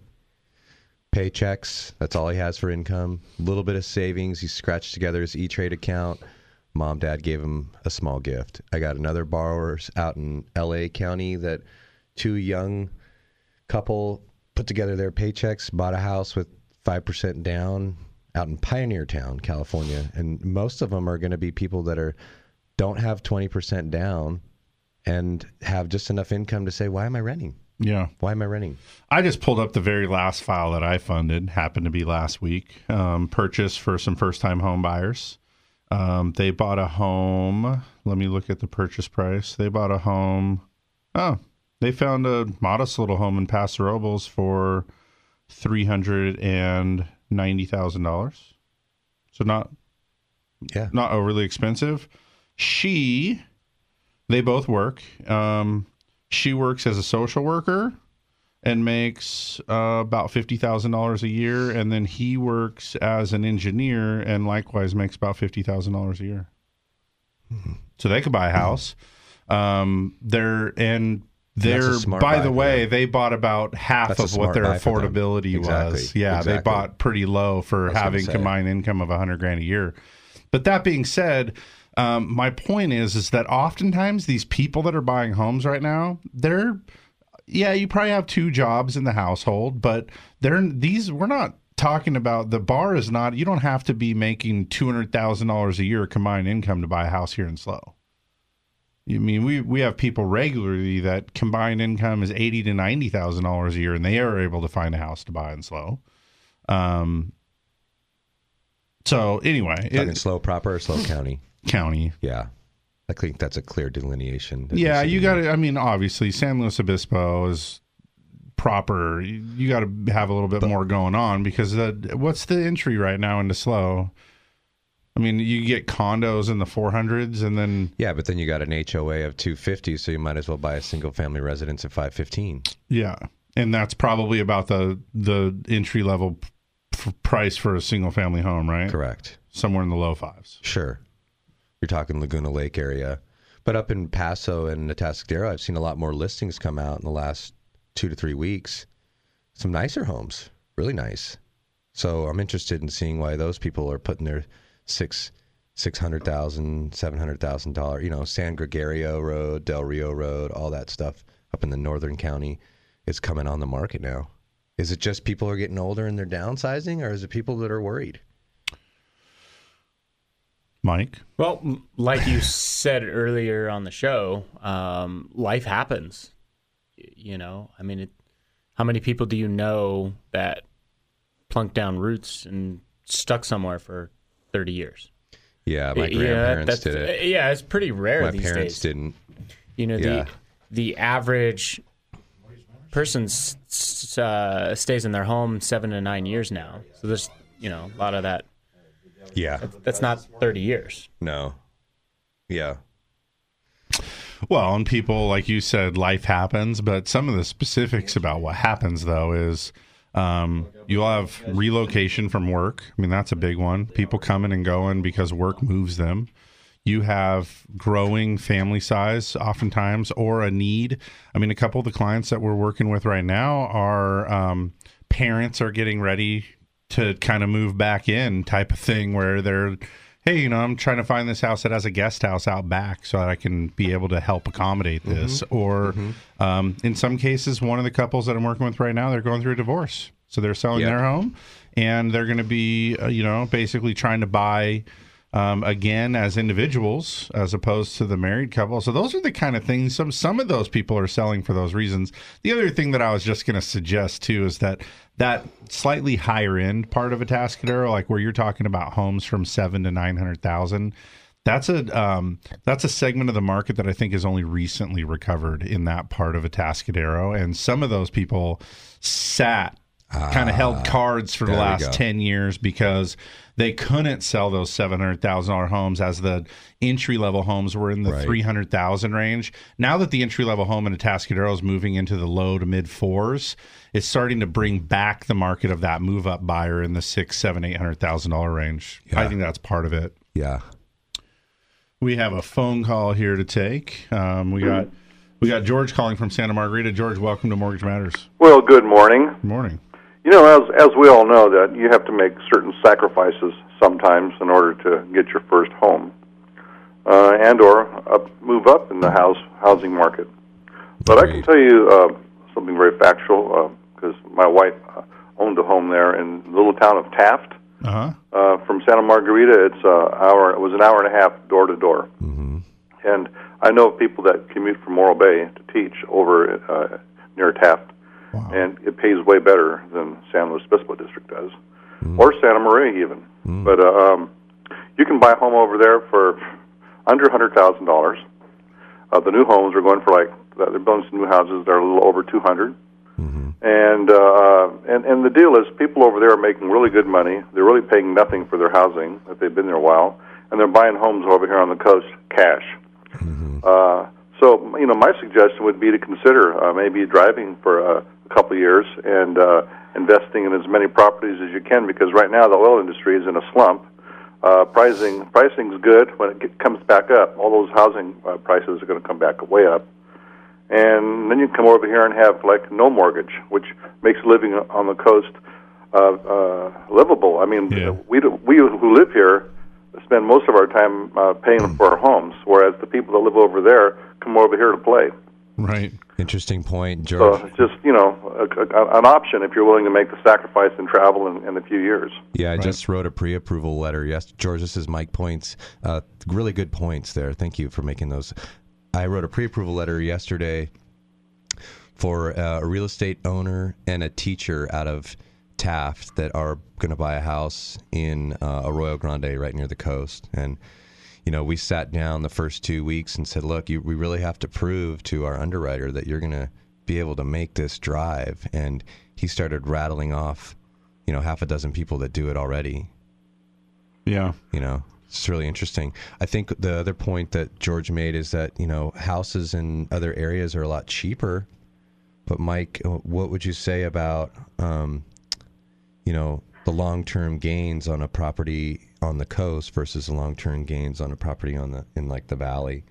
Paychecks. That's all he has for income. A little bit of savings. He scratched together his E Trade account. Mom, dad gave him a small gift. I got another borrowers out in L.A. County that two young couple put together their paychecks, bought a house with five percent down out in Pioneertown, California, and most of them are going to be people that are don't have twenty percent down and have just enough income to say, "Why am I renting? Yeah. Why am I renting?" I just pulled up the very last file that I funded. Happened to be last week. Um, purchase for some first-time home buyers. Um, they bought a home. Let me look at the purchase price. They bought a home. Oh, they found a modest little home in Paso Robles for three hundred and ninety thousand dollars. So not, yeah, not overly expensive. She, they both work. Um, she works as a social worker and makes uh, about fifty thousand dollars a year, and then he works as an engineer and likewise makes about fifty thousand dollars a year. So they could buy a house. Um, they're and they're by the way, them. they bought about half That's of what their buy for them. affordability Exactly. was. Yeah, they bought pretty low for having combined income of a hundred grand a year. But that being said, um, my point is is that oftentimes these people that are buying homes right now, they're yeah, you probably have two jobs in the household, but they're these we're not talking about the bar is not you don't have to be making two hundred thousand dollars a year combined income to buy a house here in SLO. You mean we we have people regularly that combined income is eighty to ninety thousand dollars a year, and they are able to find a house to buy in SLO. Um, So anyway, Talking it, SLO proper or SLO county? county. Yeah. I think that's a clear delineation. Yeah, you got to. I mean, obviously, San Luis Obispo is proper. You, you got to have a little bit more going on because the, what's the entry right now into SLO? I mean, you get condos in the 400s, and then Yeah, but then you got an HOA of 250, so you might as well buy a single family residence at 515. yeah, and that's probably about the the entry level p- price for a single family home, right? Correct. Somewhere in the low fives. Sure. You're talking Laguna Lake area. But up in Paso and Atascadero, I've seen a lot more listings come out in the last two to three weeks. Some nicer homes, really nice. So I'm interested in seeing why those people are putting their six, six hundred thousand, seven hundred thousand dollar, you know, San Gregorio Road, Del Rio Road, all that stuff up in the northern county is coming on the market now. Is it just people are getting older and they're downsizing, or is it people that are worried? Mike, Well, like you said earlier on the show, um, life happens. You know, I mean, it, how many people do you know that plunked down roots and stuck somewhere for 30 years? Yeah, my Yeah, grandparents that's- did it. Yeah, it's pretty rare My these parents days. didn't. You know, Yeah. the the average person s- s- uh, stays in their home seven to nine years now. So there's, you know, a lot of that. Yeah. That's not 30 years. No. Yeah. Well, and people, like you said, life happens, but some of the specifics about what happens, though, is um, you'll have relocation from work. I mean, that's a big one. People coming and going because work moves them. You have growing family size, oftentimes, or a need. I mean, a couple of the clients that we're working with right now are um, parents are getting ready to kind of move back in, type of thing, where they're hey, you know, I'm trying to find this house that has a guest house out back so that I can be able to help accommodate this. Or um, in some cases, one of the couples that I'm working with right now, they're going through a divorce. So they're selling Yeah. their home and they're going to be, uh, you know, basically trying to buy um, again as individuals as opposed to the married couple. So those are the kind of things. Some some of those people are selling for those reasons. The other thing that I was just going to suggest too is that that slightly higher end part of a Atascadero, like where you're talking about homes from seven to nine hundred thousand. That's a um, that's a segment of the market that I think has only recently recovered in that part of a Atascadero, and some of those people sat kind of held cards for the last 10 years because they couldn't sell those $700,000 homes as the entry level homes were in the Right. 300,000 range. Now that the entry level home in a Atascadero is moving into the low to mid fours, it's starting to bring back the market of that move up buyer in the six, seven, eight hundred thousand dollar range. I think that's part of it. Yeah. We have a phone call here to take. Um, we got we got George calling from Santa Margarita. George, welcome to Mortgage Matters. Well, good morning. Good morning. You know, as as we all know, that you have to make certain sacrifices sometimes in order to get your first home, uh, and or up, move up in the house housing market. But I can tell you uh, something very factual because my wife uh, owned a home there in the little town of Taft. Uh huh. Uh, from Santa Margarita, it's uh, hour. It was an hour and a half door to door. And I know of people that commute from Morro Bay to teach over uh, near Taft, and it pays way better than San Luis Obispo District does, or Santa Maria even. But uh, um, you can buy a home over there for under a hundred thousand dollars. Uh, the new homes are going for like they're building some new houses that are a little over two hundred. And uh, and and the deal is, people over there are making really good money. They're really paying nothing for their housing if they've been there a while, and they're buying homes over here on the coast cash. Uh, so you know, my suggestion would be to consider uh, maybe driving for a couple of years and uh, investing in as many properties as you can, because right now the oil industry is in a slump. Uh, pricing pricing's good when it get, comes back up. All those housing uh, prices are going to come back way up and then you come over here and have like no mortgage, which makes living on the coast uh, uh, livable. I mean, we do- we who live here spend most of our time uh, paying for our homes, whereas the people that live over there come over here to play. Right. Interesting point, George. So just you know a, a, an option if you're willing to make the sacrifice and travel in, in a few years. Yeah, I just wrote a pre-approval letter. Yes, George, this is Mike Points. Uh, really good points there. Thank you for making those. I wrote a pre-approval letter yesterday for uh, a real estate owner and a teacher out of Taft that are going to buy a house in uh, Arroyo Grande, right near the coast, and you know, we sat down the first two weeks and said, look, you, we really have to prove to our underwriter that you're going to be able to make this drive. And he started rattling off, you know, half a dozen people that do it already. Yeah. You know, it's really interesting. I think the other point that George made is that, you know, houses in other areas are a lot cheaper. But, Mike, what would you say about, um, you know, the long term gains on a property on the coast versus the long term gains on a property on the in like the valley?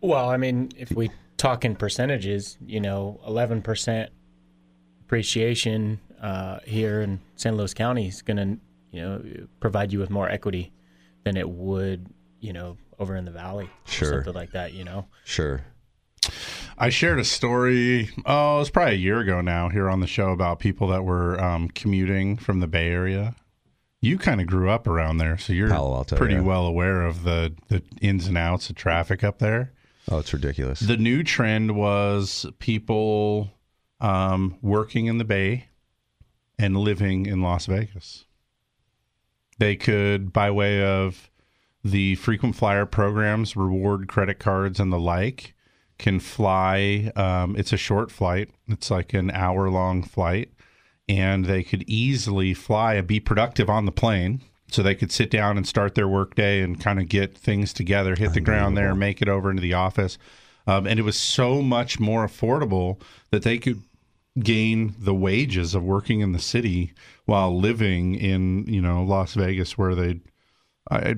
Well, I mean, if we talk in percentages, you know, eleven percent appreciation uh, here in San Luis County is going to, you know, provide you with more equity than it would, you know, over in the valley, sure, something like that. You know, sure. I shared a story, oh, it was probably a year ago now here on the show about people that were um, commuting from the Bay Area. You kind of grew up around there, so you're Alto, pretty yeah. well aware of the, the ins and outs of traffic up there. Oh, it's ridiculous. The new trend was people um, working in the Bay and living in Las Vegas. They could, by way of the frequent flyer programs, reward credit cards, and the like, can fly. Um, it's a short flight. It's like an hour long flight, and they could easily fly and be productive on the plane. So they could sit down and start their workday and kind of get things together, hit the ground there, make it over into the office. Um, and it was so much more affordable that they could gain the wages of working in the city while living in you know Las Vegas, where they. I,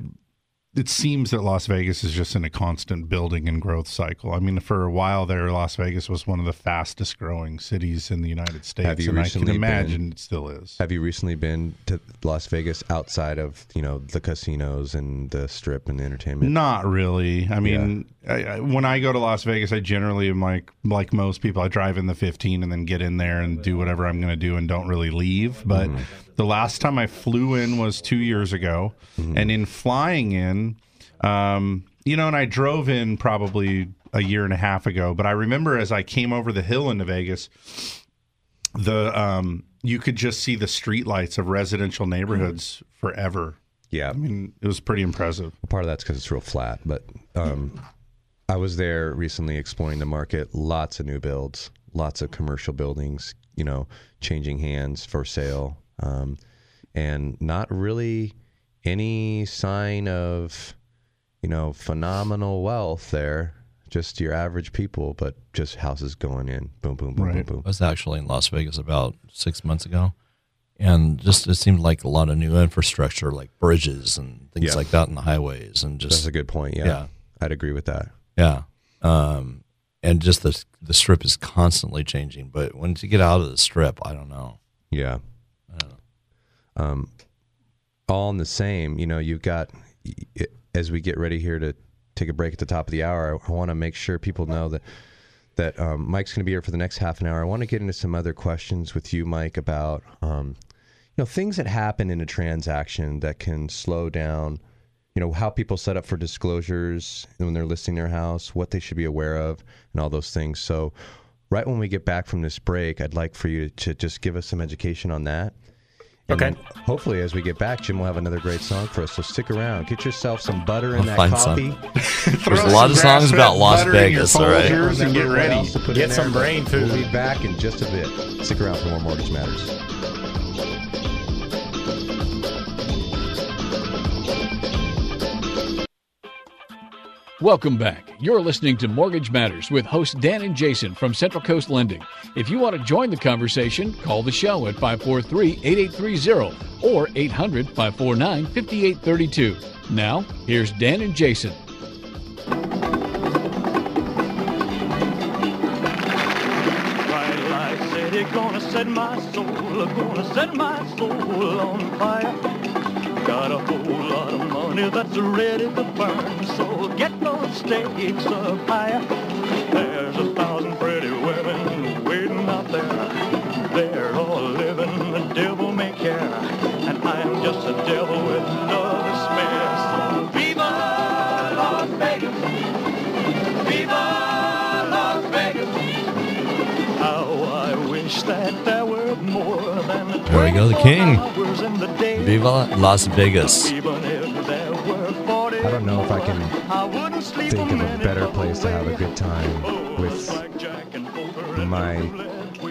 it seems that Las Vegas is just in a constant building and growth cycle. I mean, for a while there, Las Vegas was one of the fastest growing cities in the United States, Have you and I recently can imagine been- it still is. Have you recently been to Las Vegas outside of you know the casinos and the strip and the entertainment? Not really. I mean, I, I, when I go to Las Vegas, I generally am like like most people. I drive in the 15 and then get in there and do whatever I'm going to do and don't really leave. But the last time I flew in was two years ago, and in flying in, um, you know, and I drove in probably a year and a half ago. But I remember as I came over the hill into Vegas, the um, you could just see the streetlights of residential neighborhoods forever. Yeah, I mean, it was pretty impressive. Part of that's because it's real flat, but um, I was there recently exploring the market. Lots of new builds, lots of commercial buildings, you know, changing hands for sale, um, and not really any sign of, you know, phenomenal wealth there. Just your average people, but just houses going in, boom, boom, boom, boom, boom. I was actually in Las Vegas about six months ago, and just it seemed like a lot of new infrastructure, like bridges and things Yeah. like that, in the highways, and just That's a good point. Yeah, yeah, I'd agree with that. Yeah. Um, and just the the strip is constantly changing. But once you get out of the strip, I don't know. Yeah. Um, all in the same, you know, you've got, as we get ready here to take a break at the top of the hour, I, want to make sure people know that, that um, Mike's going to be here for the next half an hour. I want to get into some other questions with you, Mike, about, um, you know, things that happen in a transaction that can slow down, you know, how people set up for disclosures when they're listing their house, what they should be aware of, and all those things. So, right when we get back from this break, I'd like for you to just give us some education on that. And Okay. hopefully, as we get back, Jim will have another great song for us. So stick around. Get yourself some butter in I'll that find coffee. some. There's a lot of songs about Las Vegas, all right? and get ready. else to put Get some there, brain food. We'll be back in just a bit. Stick around for more Mortgage Matters. Welcome back. You're listening to Mortgage Matters with hosts Dan and Jason from Central Coast Lending. If you want to join the conversation, call the show at 543 8830 or 800 549 5832. Now, here's Dan and Jason. Gonna set my soul, gonna set my soul on fire. Got a whole lot of that's ready to burn, so get those stakes up higher. There's a thousand pretty women waiting out there. They're all living the devil may care, and I'm just a devil with to spare. So viva Las Vegas, viva Las Vegas. How I wish that there were more than There we go, the king. Viva Las Vegas. I know if I can think of a better place to have a good time with my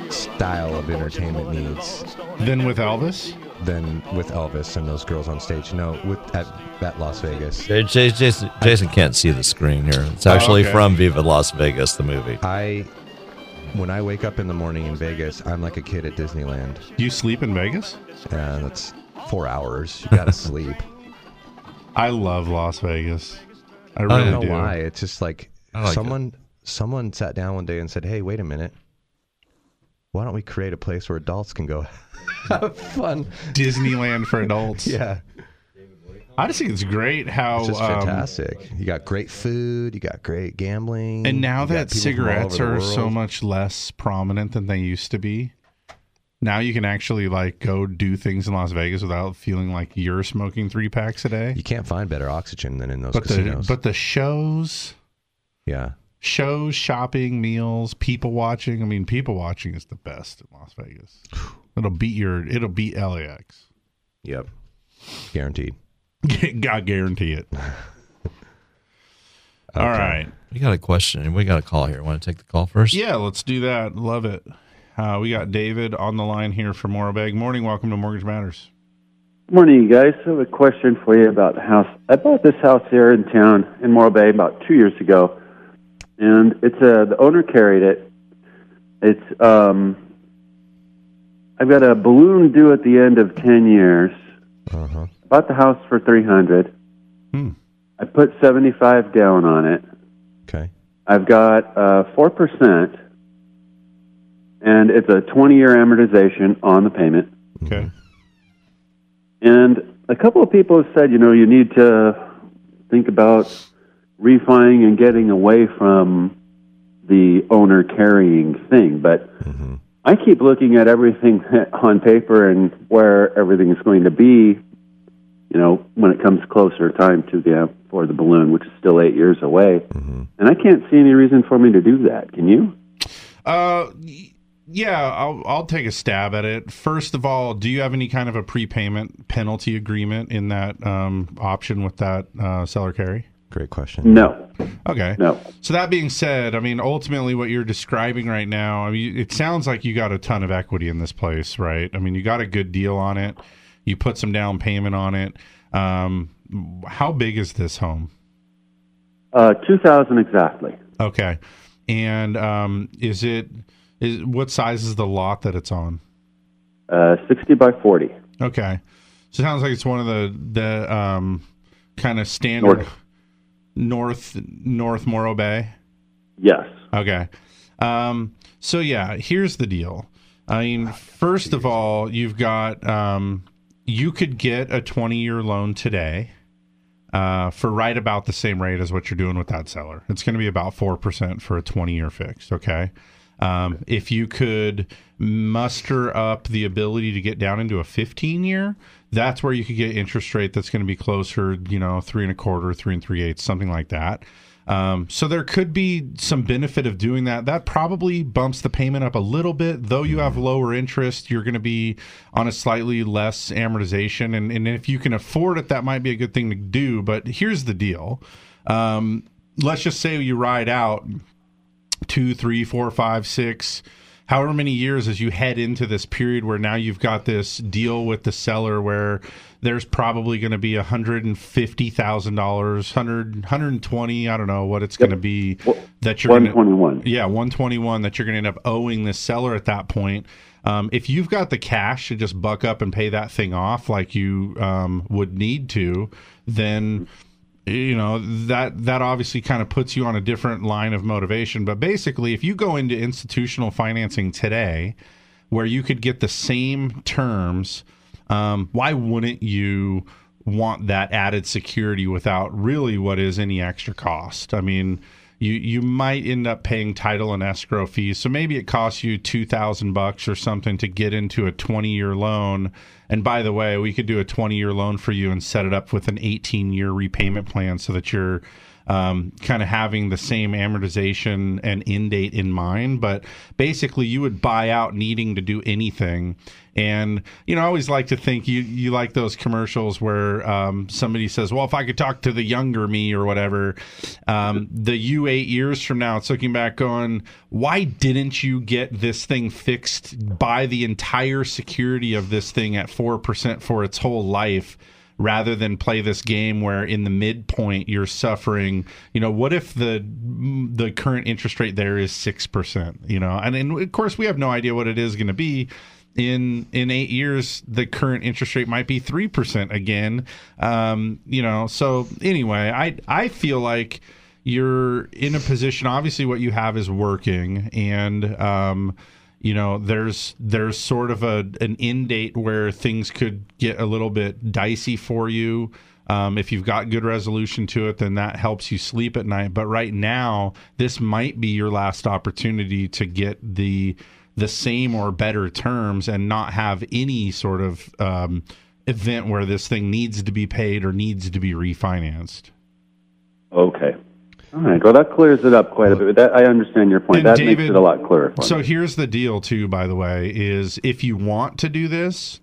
style of entertainment needs Then with Elvis? than with Elvis and those girls on stage. No, with at, at Las Vegas. J- J- Jason, Jason can't see the screen here. It's Oh, actually okay. from Viva Las Vegas, the movie. I when I wake up in the morning in Vegas, I'm like a kid at Disneyland. You sleep in Vegas? Yeah, that's four hours. You gotta sleep. I love Las Vegas. I I really don't know do. why. It's just like, like someone someone sat down one day and said, "Hey, wait a minute. Why don't we create a place where adults can go have fun? Disneyland for adults. yeah, I just think it's great how it's just um, fantastic. You got great food. You got great gambling. And now that people from all cigarettes over the are so much less prominent than they used to be, now you can actually like go do things in Las Vegas without feeling like you're smoking three packs a day. you can't find better oxygen than in those But the casinos. but the shows, yeah, shows, shopping, meals, people watching. I mean, people watching is the best in Las Vegas. It'll beat your. It'll beat LAX. Yep, guaranteed. God guarantee it. All Okay. right. We got a question. We got a call here. Want to take the call first? Yeah, let's do that. Love it. Uh, we got David on the line here from Morro Bay. Morning. Welcome to Mortgage Matters. Morning, you guys. I have a question for you about the house. I bought this house here in town in Morro Bay about two years ago, and it's a the owner carried it. It's um, I've got a balloon due at the end of ten years. Uh-huh. I bought the house for three hundred. Hmm. I put seventy five down on it. Okay. I've got uh four percent, and it's a twenty year amortization on the payment. Okay. And a couple of people have said, you know, you need to think about refining and getting away from the owner carrying thing. But I keep looking at everything on paper and where everything is going to be, you know, when it comes closer time to the for the balloon, which is still eight years away. And I can't see any reason for me to do that. Can you? Uh, yeah, I'll I'll take a stab at it. First of all, do you have any kind of a prepayment penalty agreement in that um, option with that uh, seller carry? Great question. No. Okay. No. So that being said, I mean, ultimately, what you're describing right now, I mean, it sounds like you got a ton of equity in this place, right? I mean, you got a good deal on it. You put some down payment on it. Um, how big is this home? Uh, two thousand exactly. Okay. And um, is it is what size is the lot that it's on? Uh, sixty by forty. Okay. So it sounds like it's one of the the um, kind of standard north north Morro Bay. Yes. Okay. Um, so yeah, here's the deal. I mean, first of all, you've got um, you could get a 20 year loan today uh, for right about the same rate as what you're doing with that seller. It's going to be about four percent for a 20 year fixed. Okay. Um, if you could muster up the ability to get down into a 15 year, that's where you could get interest rate that's going to be closer, you know, three and a quarter, three and three eighths, something like that. Um, so there could be some benefit of doing that. That probably bumps the payment up a little bit, though. You have lower interest, you're going to be on a slightly less amortization, and, and if you can afford it, that might be a good thing to do. But here's the deal: um, let's just say you ride out two, three, four, five, six, however many years as you head into this period where now you've got this deal with the seller where there's probably going to be a hundred and fifty thousand dollars, hundred, hundred and twenty. I don't know what it's going to be that you're gonna- 121. yeah, 121 that you're going to end up owing this seller at that point. Um, if you've got the cash to just buck up and pay that thing off like you um, would need to, then you know that that obviously kind of puts you on a different line of motivation. But basically, if you go into institutional financing today, where you could get the same terms, um, why wouldn't you want that added security without really what is any extra cost? I mean, you you might end up paying title and escrow fees, so maybe it costs you two thousand bucks or something to get into a twenty year loan. And by the way, we could do a twenty year loan for you and set it up with an eighteen year repayment plan so that you're um, kind of having the same amortization and end date in mind. But basically, you would buy out needing to do anything. And you know, I always like to think you you like those commercials where um, somebody says, "Well, if I could talk to the younger me or whatever," um, the you eight years from now, it's looking back, going, "Why didn't you get this thing fixed? Buy the entire security of this thing at four percent for its whole life." Rather than play this game where in the midpoint you're suffering you know what if the the current interest rate there is 6% you know? And, and of course we have no idea what it is going to be. In in eight years the current interest rate might be 3% again. Um, you know so anyway i i feel like you're in a position obviously what you have is working and um, you know there's there's sort of a an end date where things could get a little bit dicey for you. Um, if you've got good resolution to it then that helps you sleep at night. But right now this might be your last opportunity to get the the same or better terms and not have any sort of um, event where this thing needs to be paid or needs to be refinanced. Okay. All right. Well, that clears it up quite a bit. That, I understand your point. And that David- makes it a lot clearer. For So me. here's the deal, too. By the way, is if you want to do this,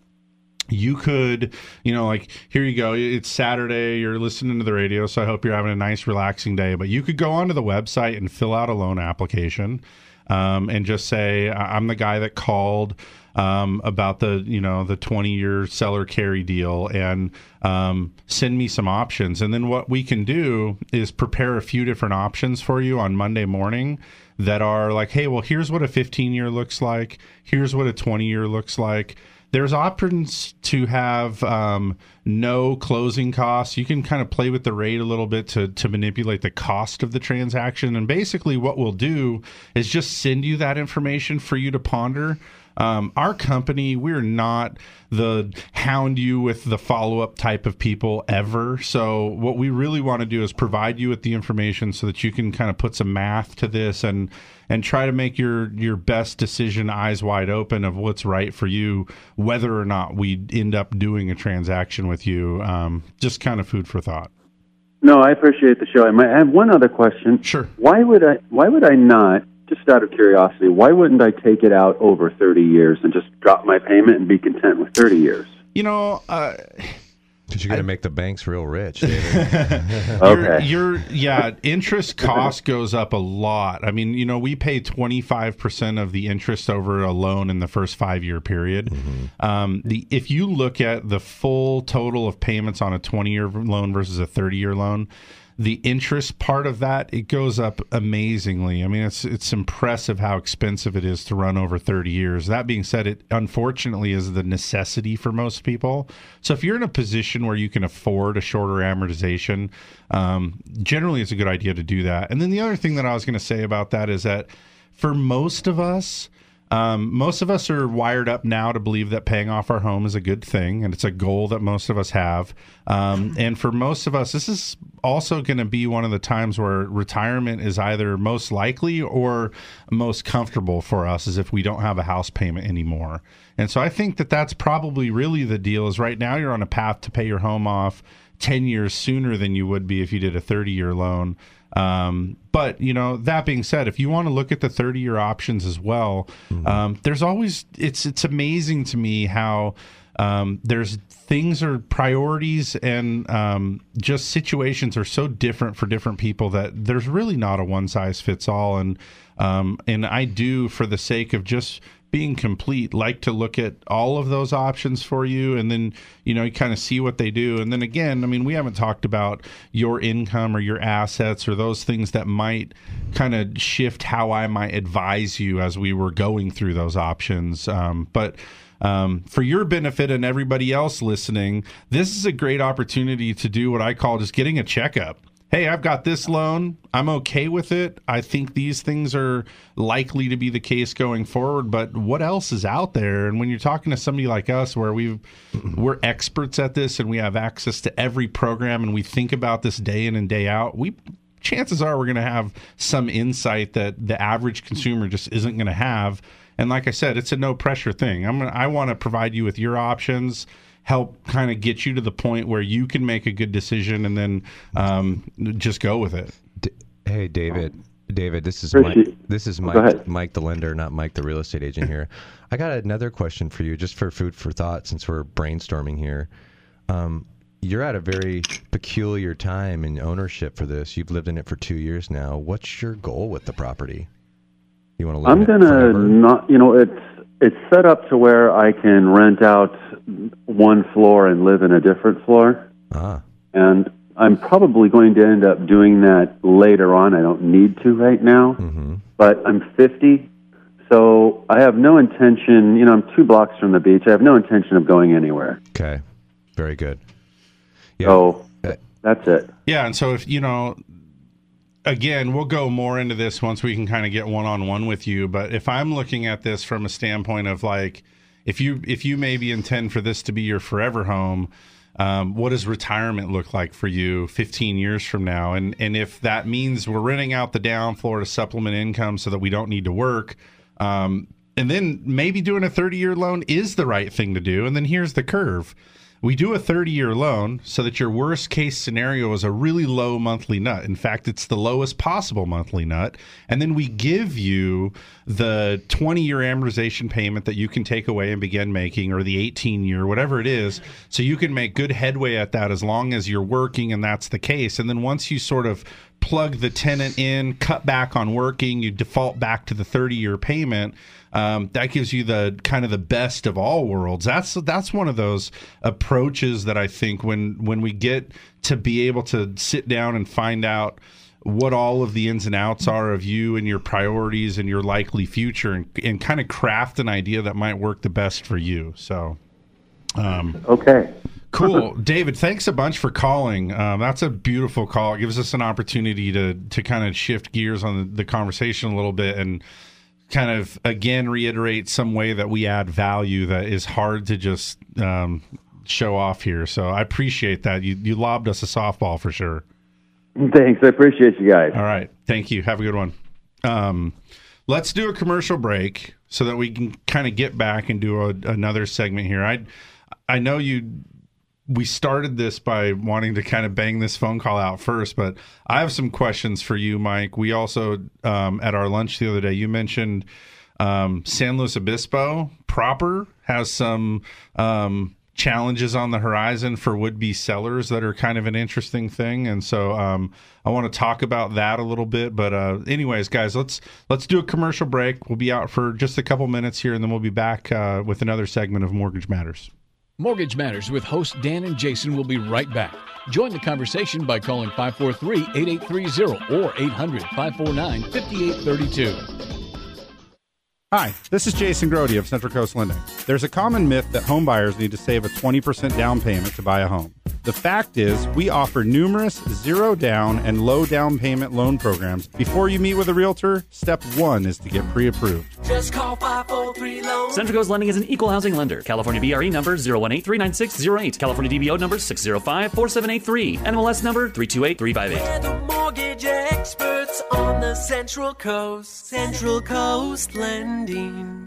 you could, you know, like here you go. It's Saturday. You're listening to the radio, so I hope you're having a nice, relaxing day. But you could go onto the website and fill out a loan application, um, and just say, "I'm the guy that called." Um, about the you know the 20 year seller carry deal and um, send me some options and then what we can do is prepare a few different options for you on monday morning that are like hey well here's what a 15 year looks like here's what a 20 year looks like there's options to have um, no closing costs. You can kind of play with the rate a little bit to, to manipulate the cost of the transaction. And basically, what we'll do is just send you that information for you to ponder. Um, our company, we're not the hound you with the follow up type of people ever. So, what we really want to do is provide you with the information so that you can kind of put some math to this and and try to make your your best decision eyes wide open of what's right for you, whether or not we end up doing a transaction with you. Um, just kind of food for thought. No, I appreciate the show. I might I have one other question. Sure. Why would I? Why would I not? Just out of curiosity, why wouldn't I take it out over thirty years and just drop my payment and be content with thirty years? You know, uh, Because you're going to make the banks real rich, David. You're, you're yeah, interest cost goes up a lot. I mean, you know, we pay 25% of the interest over a loan in the first 5-year period. Um, the if you look at the full total of payments on a 20-year loan versus a 30-year loan, the interest part of that it goes up amazingly. I mean, it's it's impressive how expensive it is to run over 30 years. That being said, it unfortunately is the necessity for most people. So if you're in a position where you can afford a shorter amortization, um, generally it's a good idea to do that. And then the other thing that I was going to say about that is that for most of us, um, most of us are wired up now to believe that paying off our home is a good thing, and it's a goal that most of us have. Um, and for most of us, this is also going to be one of the times where retirement is either most likely or most comfortable for us, as if we don't have a house payment anymore. And so I think that that's probably really the deal. Is right now you're on a path to pay your home off 10 years sooner than you would be if you did a 30 year loan. Um, but you know, that being said, if you want to look at the 30 year options as well, um, there's always it's it's amazing to me how um, there's things are priorities and um, just situations are so different for different people that there's really not a one size fits all. And um, and I do for the sake of just being complete like to look at all of those options for you and then you know you kind of see what they do. And then again i mean we haven't talked about your income or your assets or those things that might kind of shift how i might advise you as we were going through those options. Um, but um, for your benefit and everybody else listening this is a great opportunity to do what i call just getting a checkup hey, I've got this loan. I'm okay with it. I think these things are likely to be the case going forward, but what else is out there? And when you're talking to somebody like us where we've we're experts at this and we have access to every program and we think about this day in and day out, we chances are we're going to have some insight that the average consumer just isn't going to have. And like I said, it's a no pressure thing. I'm gonna, I want to provide you with your options help kind of get you to the point where you can make a good decision and then um, just go with it. Hey, David. David, this is Mike. This is Mike. Mike, the lender, not Mike, the real estate agent here. I got another question for you, just for food for thought, since we're brainstorming here. Um, you're at a very peculiar time in ownership for this. You've lived in it for two years now. What's your goal with the property? You want to I'm gonna forever? not. You know, it's it's set up to where I can rent out one floor and live in a different floor. Ah. And I'm probably going to end up doing that later on. I don't need to right now, Mm-hmm. but I'm 50, so I have no intention. You know, I'm two blocks from the beach. I have no intention of going anywhere. Okay, very good. So that's it. Yeah, and so if you know, again, we'll go more into this once we can kind of get one on one with you. But if I'm looking at this from a standpoint of like, if you if you maybe intend for this to be your forever home, um, what does retirement look like for you 15 years from now? And and if that means we're renting out the down floor to supplement income so that we don't need to work. Um, and then maybe doing a 30 year loan is the right thing to do. And then here's the curve. We do a 30 year loan so that your worst case scenario is a really low monthly nut. In fact, it's the lowest possible monthly nut. And then we give you the 20 year amortization payment that you can take away and begin making, or the 18 year, whatever it is. So you can make good headway at that as long as you're working and that's the case. And then once you sort of plug the tenant in, cut back on working, you default back to the 30 year payment. Um, that gives you the kind of the best of all worlds. That's that's one of those approaches that I think when when we get to be able to sit down and find out what all of the ins and outs are of you and your priorities and your likely future and, and kind of craft an idea that might work the best for you. So, um, Okay. Cool, David. Thanks a bunch for calling. Um, that's a beautiful call. It gives us an opportunity to to kind of shift gears on the, the conversation a little bit and kind of again reiterate some way that we add value that is hard to just um, show off here. So I appreciate that. You you lobbed us a softball for sure. Thanks. I appreciate you guys. All right. Thank you. Have a good one. Um, let's do a commercial break so that we can kind of get back and do a, another segment here. I I know you we started this by wanting to kind of bang this phone call out first, but I have some questions for you, Mike. We also um, at our lunch the other day you mentioned um, San Luis Obispo proper has some um, challenges on the horizon for would-be sellers that are kind of an interesting thing, and so um, I want to talk about that a little bit. But uh, anyways, guys, let's let's do a commercial break. We'll be out for just a couple minutes here, and then we'll be back uh, with another segment of Mortgage Matters. Mortgage Matters with hosts Dan and Jason will be right back. Join the conversation by calling 543 8830 or 800 549 5832. Hi, this is Jason Grody of Central Coast Lending. There's a common myth that home buyers need to save a 20% down payment to buy a home. The fact is, we offer numerous zero down and low down payment loan programs. Before you meet with a realtor, step one is to get pre approved. Just call 543 loan. Central Coast Lending is an equal housing lender. California BRE number 018-39608. California DBO number 605-4783. NMLS number 328358. The mortgage experts on the Central Coast. Central Coast Lending.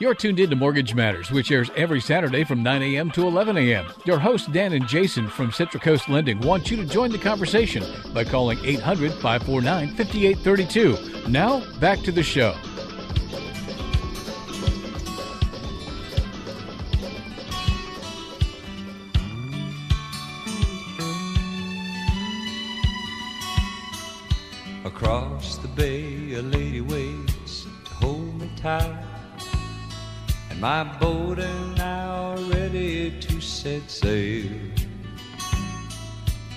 You're tuned in to Mortgage Matters, which airs every Saturday from 9 a.m. to 11 a.m. Your hosts, Dan and Jason from Central Coast Lending, want you to join the conversation by calling 800 549 5832. Now, back to the show. Across the bay, a lady waits to hold me tight. My boat and I are ready to set sail.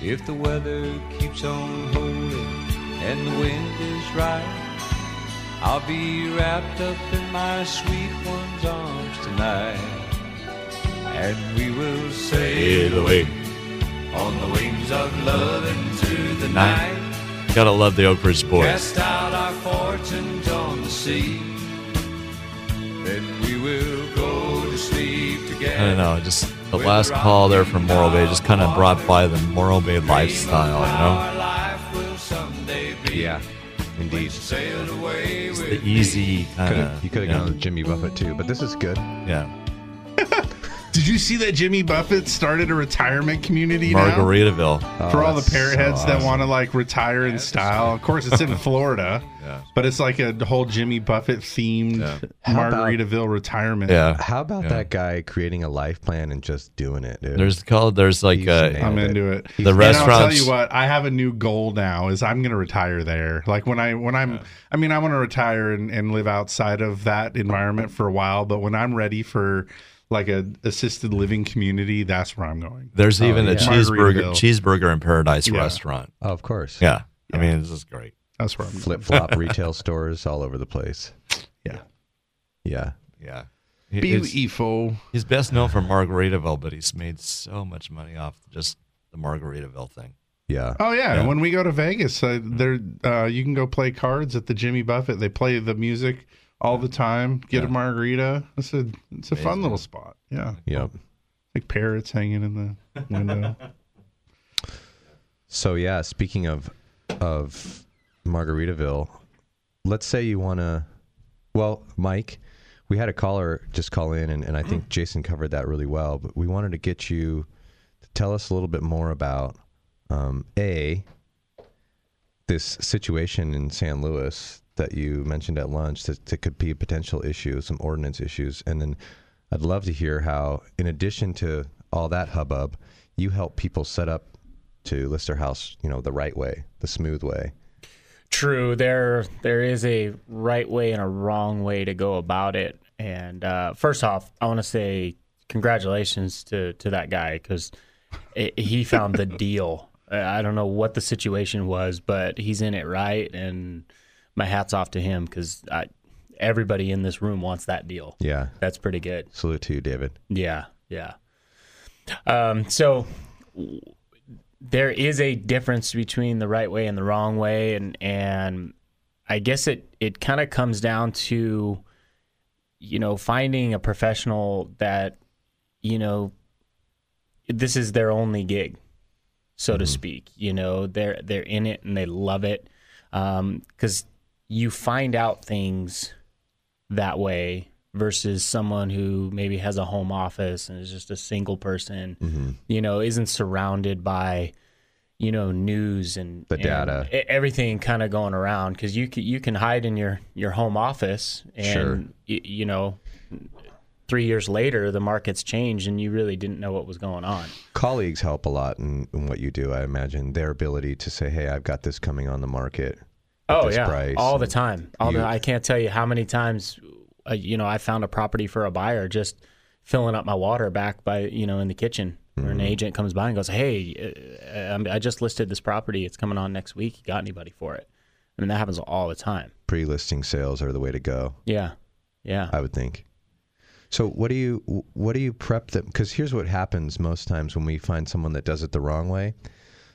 If the weather keeps on holding and the wind is right, I'll be wrapped up in my sweet one's arms tonight. And we will sail away on the wings of love into the night. Gotta love the Oak Ridge Boys. Cast out our fortunes on the sea. I don't know, just the last call there from Morro Bay just kind of brought by the Morro Bay lifestyle, you Life will someday be. Yeah, indeed. Sailed away know? The easy kind of. you could have gone with Jimmy Buffett too, but this is good. Yeah. Did you see that Jimmy Buffett started a retirement community now? Margaritaville. for all the that's parrot so heads that want to like retire in style. Of course, it's in Florida, Yeah. but it's like a whole Jimmy Buffett themed How about- Margaritaville retirement. Yeah. How about Yeah. that guy creating a life plan and just doing it, dude? There's called, there's like, He's uh, nailed I'm into it. The And restaurants- I'll tell you what, I have a new goal now. Is I'm going to retire there. Like when I when I'm, I mean, I want to retire and, and live outside of that environment for a while. But when I'm ready for like a assisted living community, that's where I'm going. there's even a yeah. cheeseburger, cheeseburger in Paradise Yeah. restaurant. Oh, of course. Yeah. I mean, this is great. That's where I'm. Flip flop retail stores all over the place. Yeah. Yeah. Yeah. It's- Beautiful. He's best known for Margaritaville, but he's made so much money off just the Margaritaville thing. Yeah. Oh yeah, Yeah. when we go to Vegas, uh, there uh, you can go play cards at the Jimmy Buffett. They play the music all the time. Get a margarita. It's a it's a fun little spot. Yeah, Yep. like parrots hanging in the window. So yeah, speaking of of Margaritaville, let's say you want to. Well, Mike, we had a caller just call in, and, and I think Jason covered that really well. But we wanted to get you to tell us a little bit more about um, a this situation in San Luis that you mentioned at lunch that, that could be a potential issue, some ordinance issues, and then I'd love to hear how, in addition to all that hubbub, you help people set up to list their house, you know, the right way, the smooth way. True. There there is a right way and a wrong way to go about it. And uh, first off, I want to say congratulations to to that guy because he found the deal. I don't know what the situation was, but he's in it right, and my hats off to him because everybody in this room wants that deal. Yeah, That's pretty good. salute to you, David. Yeah, yeah. Um, so there is a difference between the right way and the wrong way, and and I guess it it kind of comes down to you know finding a professional that you know this is their only gig, so to speak. You know they're they're in it and they love it because you find out things that way versus someone who maybe has a home office and is just a single person, mm-hmm. you know, isn't surrounded by, you know, news and The and data. everything kind of going around because you can, you can hide in your your home office and Sure. y- you know, three years later the market's changed and you really didn't know what was going on. Colleagues help a lot in, in what you do. I imagine their ability to say, "Hey, I've got this coming on the market." Oh yeah, price," all the time. All the, I can't tell you how many times, uh, you know, I found a property for a buyer just filling up my water back by you know in the kitchen. Or Mm-hmm. an agent comes by and goes, "Hey, uh, I just listed this property. It's coming on next week. You got anybody for it?" I mean, that happens all the time. pre-listing sales are the way to go. Yeah, yeah. I would think. So what do you what do you prep them? Because here's what happens most times when we find someone that does it the wrong way.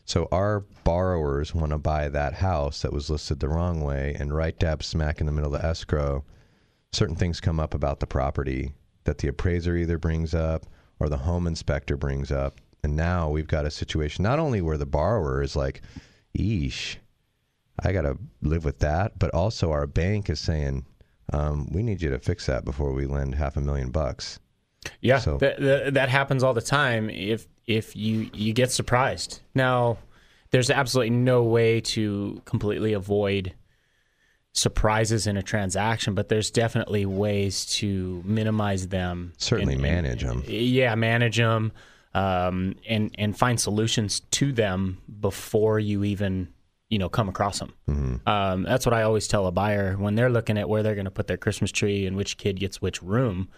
So our borrowers want to buy that house that was listed the wrong way, and right dab smack in the middle of the escrow, certain things come up about the property that the appraiser either brings up or the home inspector brings up, and now we've got a situation not only where the borrower is like, "Eesh, I got to live with that," but also our bank is saying, um, "We need you to fix that before we lend half a million bucks." Yeah, So- that, that that happens all the time. If if you you get surprised now, there's absolutely no way to completely avoid surprises in a transaction, but there's definitely ways to minimize them. Certainly and- manage them. Yeah, manage them, um, and and find solutions to them before you even you know come across them. Mm-hmm. Um, that's what I always tell a buyer when they're looking at where they're going to put their Christmas tree and which kid gets which room.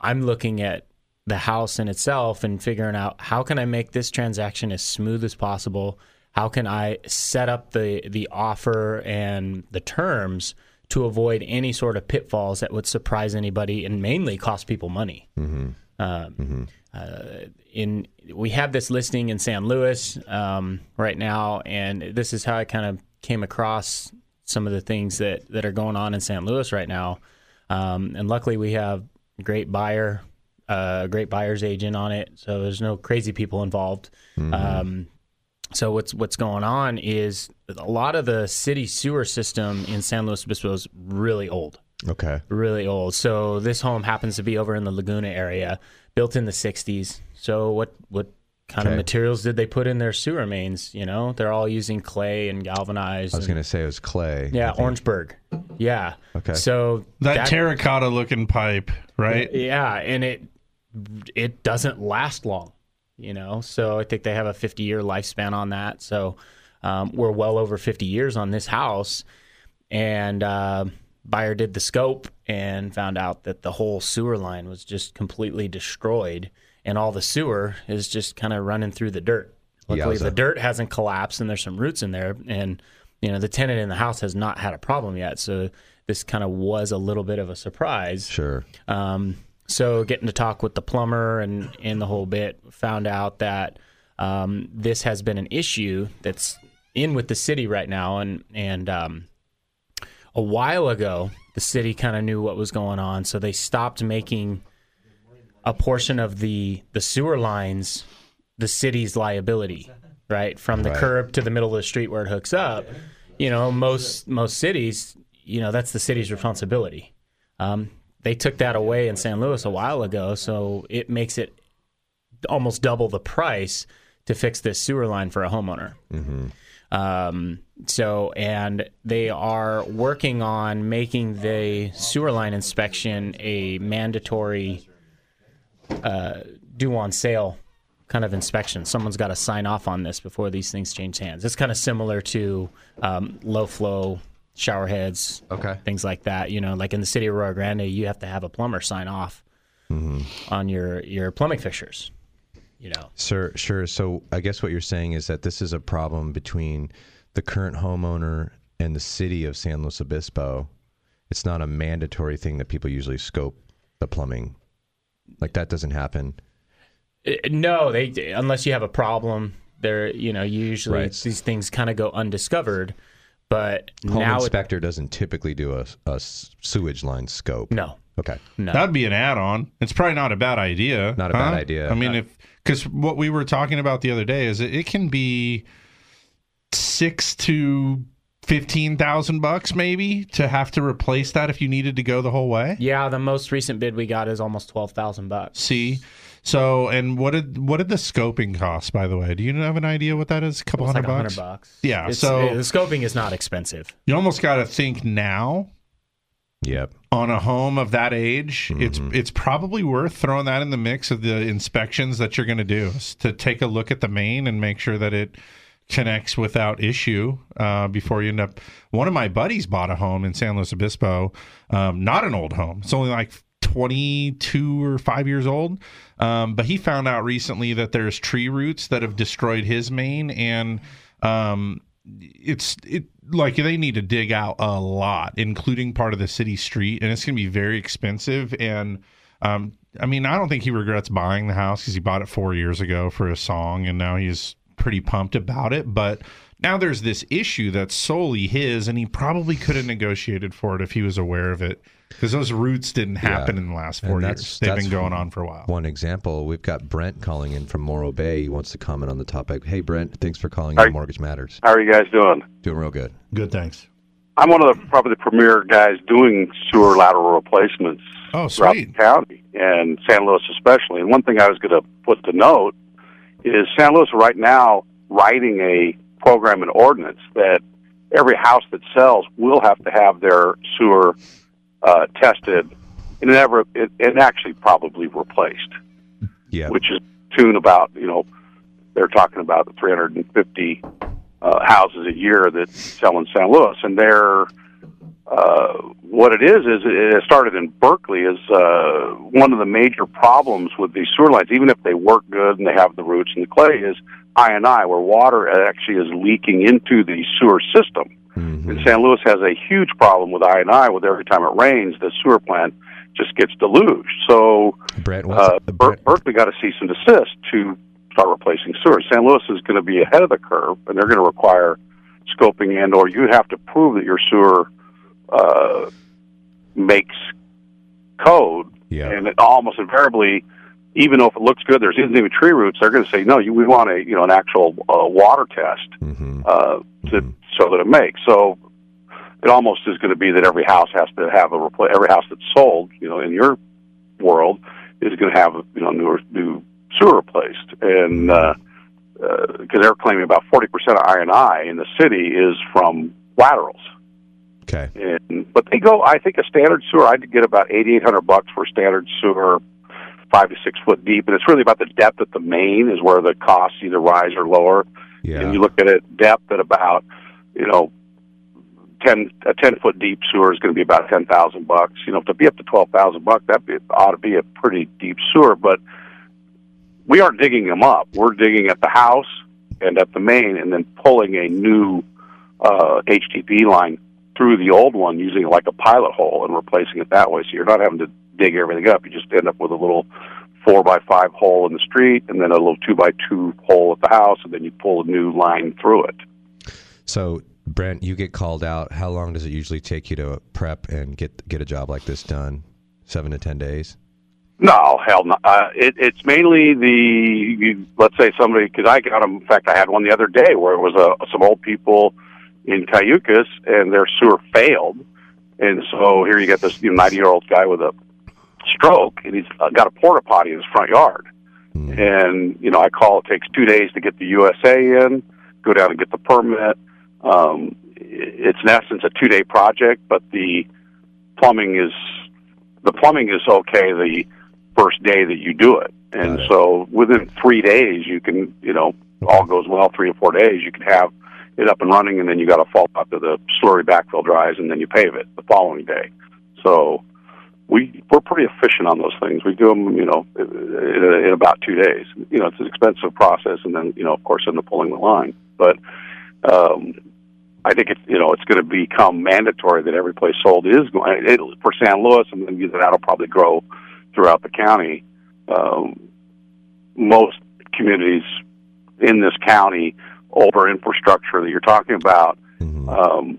I'm looking at the house in itself and figuring out how can I make this transaction as smooth as possible. How can I set up the the offer and the terms to avoid any sort of pitfalls that would surprise anybody and mainly cost people money. Mm-hmm. Um, uh, in we have this listing in San Luis um, right now, and this is how I kind of came across some of the things that that are going on in San Luis right now. Um, and luckily, we have great buyer, a uh, great buyer's agent on it, so there's no crazy people involved. Mm-hmm. Um, so what's what's going on is a lot of the city sewer system in San Luis Obispo is really old Okay. really old. So this home happens to be over in the Laguna area, built in the '60s. So what what kind Okay. of materials did they put in their sewer mains? You know, they're all using clay and galvanized. I was going to say it was clay. yeah, Orangeburg. Yeah. Okay. So That, terracotta looking pipe, right? Yeah, and it it doesn't last long, you know. So I think they have a 50 year lifespan on that. So um, we're well over 50 years on this house, and uh, buyer did the scope and found out that the whole sewer line was just completely destroyed, and all the sewer is just kind of running through the dirt. Luckily, the dirt hasn't collapsed, and there's some roots in there, and you know the tenant in the house has not had a problem yet. So this kind of was a little bit of a surprise. Sure. Um, so getting to talk with the plumber and, in the whole bit, found out that um, this has been an issue that's in with the city right now, and and um, a while ago the city kind of knew what was going on, so they stopped making a portion of the the sewer lines the city's liability, right from the Right. curb to the middle of the street where it hooks up. You know, most most cities, you know, that's the city's responsibility. Um, they took that away in San Luis a while ago, so it makes it almost double the price to fix this sewer line for a homeowner. Mm-hmm. Um, so, and they are working on making the sewer line inspection a mandatory uh, due on sale kind of inspection. Someone's got to sign off on this before these things change hands. It's kind of similar to um, low flow shower heads, okay, things like that. You know, like in the city of Arroyo Grande, you have to have a plumber sign off on your your plumbing fixtures. You know, Sir, sure. So I guess what you're saying is that this is a problem between the current homeowner and the city of San Luis Obispo. It's not a mandatory thing that people usually scope the plumbing. Like that doesn't happen. Uh, no, they unless you have a problem, they're you know usually Right. these things kind of go undiscovered. But Home now it, inspector doesn't typically do a, a sewage line scope. No. Okay. no. That'd be an add-on. It's probably not a bad idea. Not a bad idea. I mean, Uh, if because what we were talking about the other day is it, it can be six to fifteen thousand bucks maybe to have to replace that if you needed to go the whole way. yeah, the most recent bid we got is almost twelve thousand bucks. See, so and what did what did the scoping cost? By the way, do you have an idea what that is? A couple It's like hundred bucks. hundred bucks. Yeah. It's- so the scoping is not expensive. you almost got to think now Yep. on a home of that age, it's it's probably worth throwing that in the mix of the inspections that you're going to do is to take a look at the main and make sure that it connects without issue uh, before you end up. One of my buddies bought a home in San Luis Obispo, um, not an old home. It's only like 22 or five years old, um, but he found out recently that there's tree roots that have destroyed his main and. Um, it's it like they need to dig out a lot, including part of the city street, and it's going to be very expensive. And um, I mean, I don't think he regrets buying the house because he bought it four years ago for a song, and now he's pretty pumped about it. But now there's this issue that's solely his, and he probably could have negotiated for it if he was aware of it, because those roots didn't happen Yeah. in the last four that's- years. They've that's been going on for a while. One example, we've got Brent calling in from Morro Bay. He wants to comment on the topic. Hey, Brent, thanks for calling Hi. in Mortgage Matters. How are you guys doing? Doing real good. Good, thanks. I'm one of the probably the premier guys doing sewer lateral replacements Oh, throughout the sweet. county and San Luis especially. And one thing I was going to put to note is San Luis right now writing a program and ordinance that every house that sells will have to have their sewer uh, tested and never it, and actually probably replaced. Yeah. Which is tune about you know they're talking about 350 uh, houses a year that sell in San Luis, and they're uh, what it is is it started in Berkeley is uh, one of the major problems with these sewer lines, even if they work good and they have the roots and the clay, is I and I, where water actually is leaking into the sewer system. Mm-hmm. And San Luis has a huge problem with I and I. With every time it rains, the sewer plant just gets deluged. So Brett, uh, Ber- Berkeley got a cease and desist to start replacing sewers. San Luis is going to be ahead of the curve, and they're going to require scoping and or you have to prove that your sewer uh, makes code, yeah. and it almost invariably, even though if it looks good, there's isn't even tree roots. They're going to say no. You, we want a you know an actual uh, water test Mm-hmm. uh, to so that it makes. So it almost is going to be that every house has to have a repla- every house that's sold, you know, in your world is going to have you know new new sewer replaced, and because uh, uh, they're claiming about forty percent of I and I in the city is from laterals. Okay. And, but they go. I think a standard sewer. I'd get about eighty eight hundred bucks for a standard sewer, five to six foot deep, and it's really about the depth at the main is where the costs either rise or lower. Yeah. And you look at it depth at about, you know, ten a ten foot deep sewer is going to be about ten thousand bucks. You know, to be up to twelve thousand bucks, that be, ought to be a pretty deep sewer. But we aren't digging them up. We're digging at the house and at the main, and then pulling a new uh, HDPE line through the old one using like a pilot hole and replacing it that way. So you're not having to dig everything up. You just end up with a little four by five hole in the street, and then a little two by two hole at the house, and then you pull a new line through it. So, Brent, you get called out. How long does it usually take you to prep and get get a job like this done? Seven to ten days. No, hell no. Uh, it, it's mainly the you, let's say somebody because I got them. In fact, I had one the other day where it was uh, some old people in Cayucos and their sewer failed, and so here you get this ninety year old guy with a stroke and he's uh, got a porta potty in his front yard. And you know, I call. It takes two days to get the USA in, go down and get the permit. Um, it's in essence a two day project, but the plumbing is the plumbing is okay the first day that you do it, and so within three days you can you know all goes well three or four days you can have it up and running, and then you got to fall out to the slurry backfill dries, and then you pave it the following day. So we we're pretty efficient on those things. We do them, you know, in, in about two days. You know, it's an expensive process, and then you know, of course, in the pulling the line. But um, I think it's you know it's going to become mandatory that every place sold is going it, for San Luis, and then that'll probably grow throughout the county. Um, most communities in this county, over infrastructure that you're talking about, um,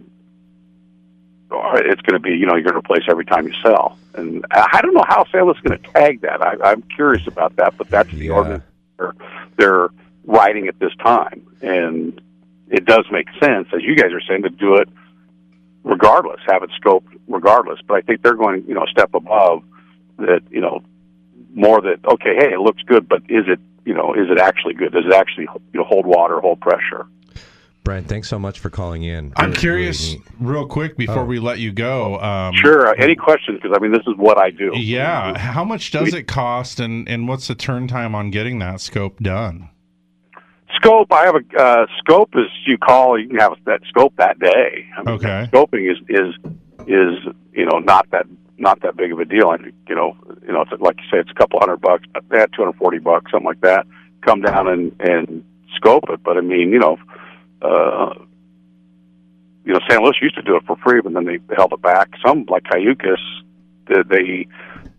it's going to be you know you're going to replace every time you sell. And I don't know how San Luis is going to tag that. I, I'm curious about that, but that's the ordinance they're, they're writing at this time, and it does make sense, as you guys are saying, to do it regardless, have it scoped regardless. But I think they're going, you know, a step above that, you know, more that okay, hey, it looks good, but is it, you know, is it actually good? Does it actually, you know, hold water, hold pressure? Brent, thanks so much for calling in. I'm Really- curious, really real quick, before Oh. we let you go. Um, Sure. Any questions? Because I mean, this is what I do. Yeah. How much does it cost, and, and what's the turn time on getting that scope done? Scope. I have a uh, scope. Is you call, you can have that scope that day. I mean, Okay. Scoping is is is you know not that not that big of a deal. I you know you know it's like you say it's a couple hundred bucks, yeah, two hundred forty bucks, something like that. Come down and and scope it. But I mean, you know, uh, you know, San Luis used to do it for free, but then they held it back. Some like Cayucos, the, the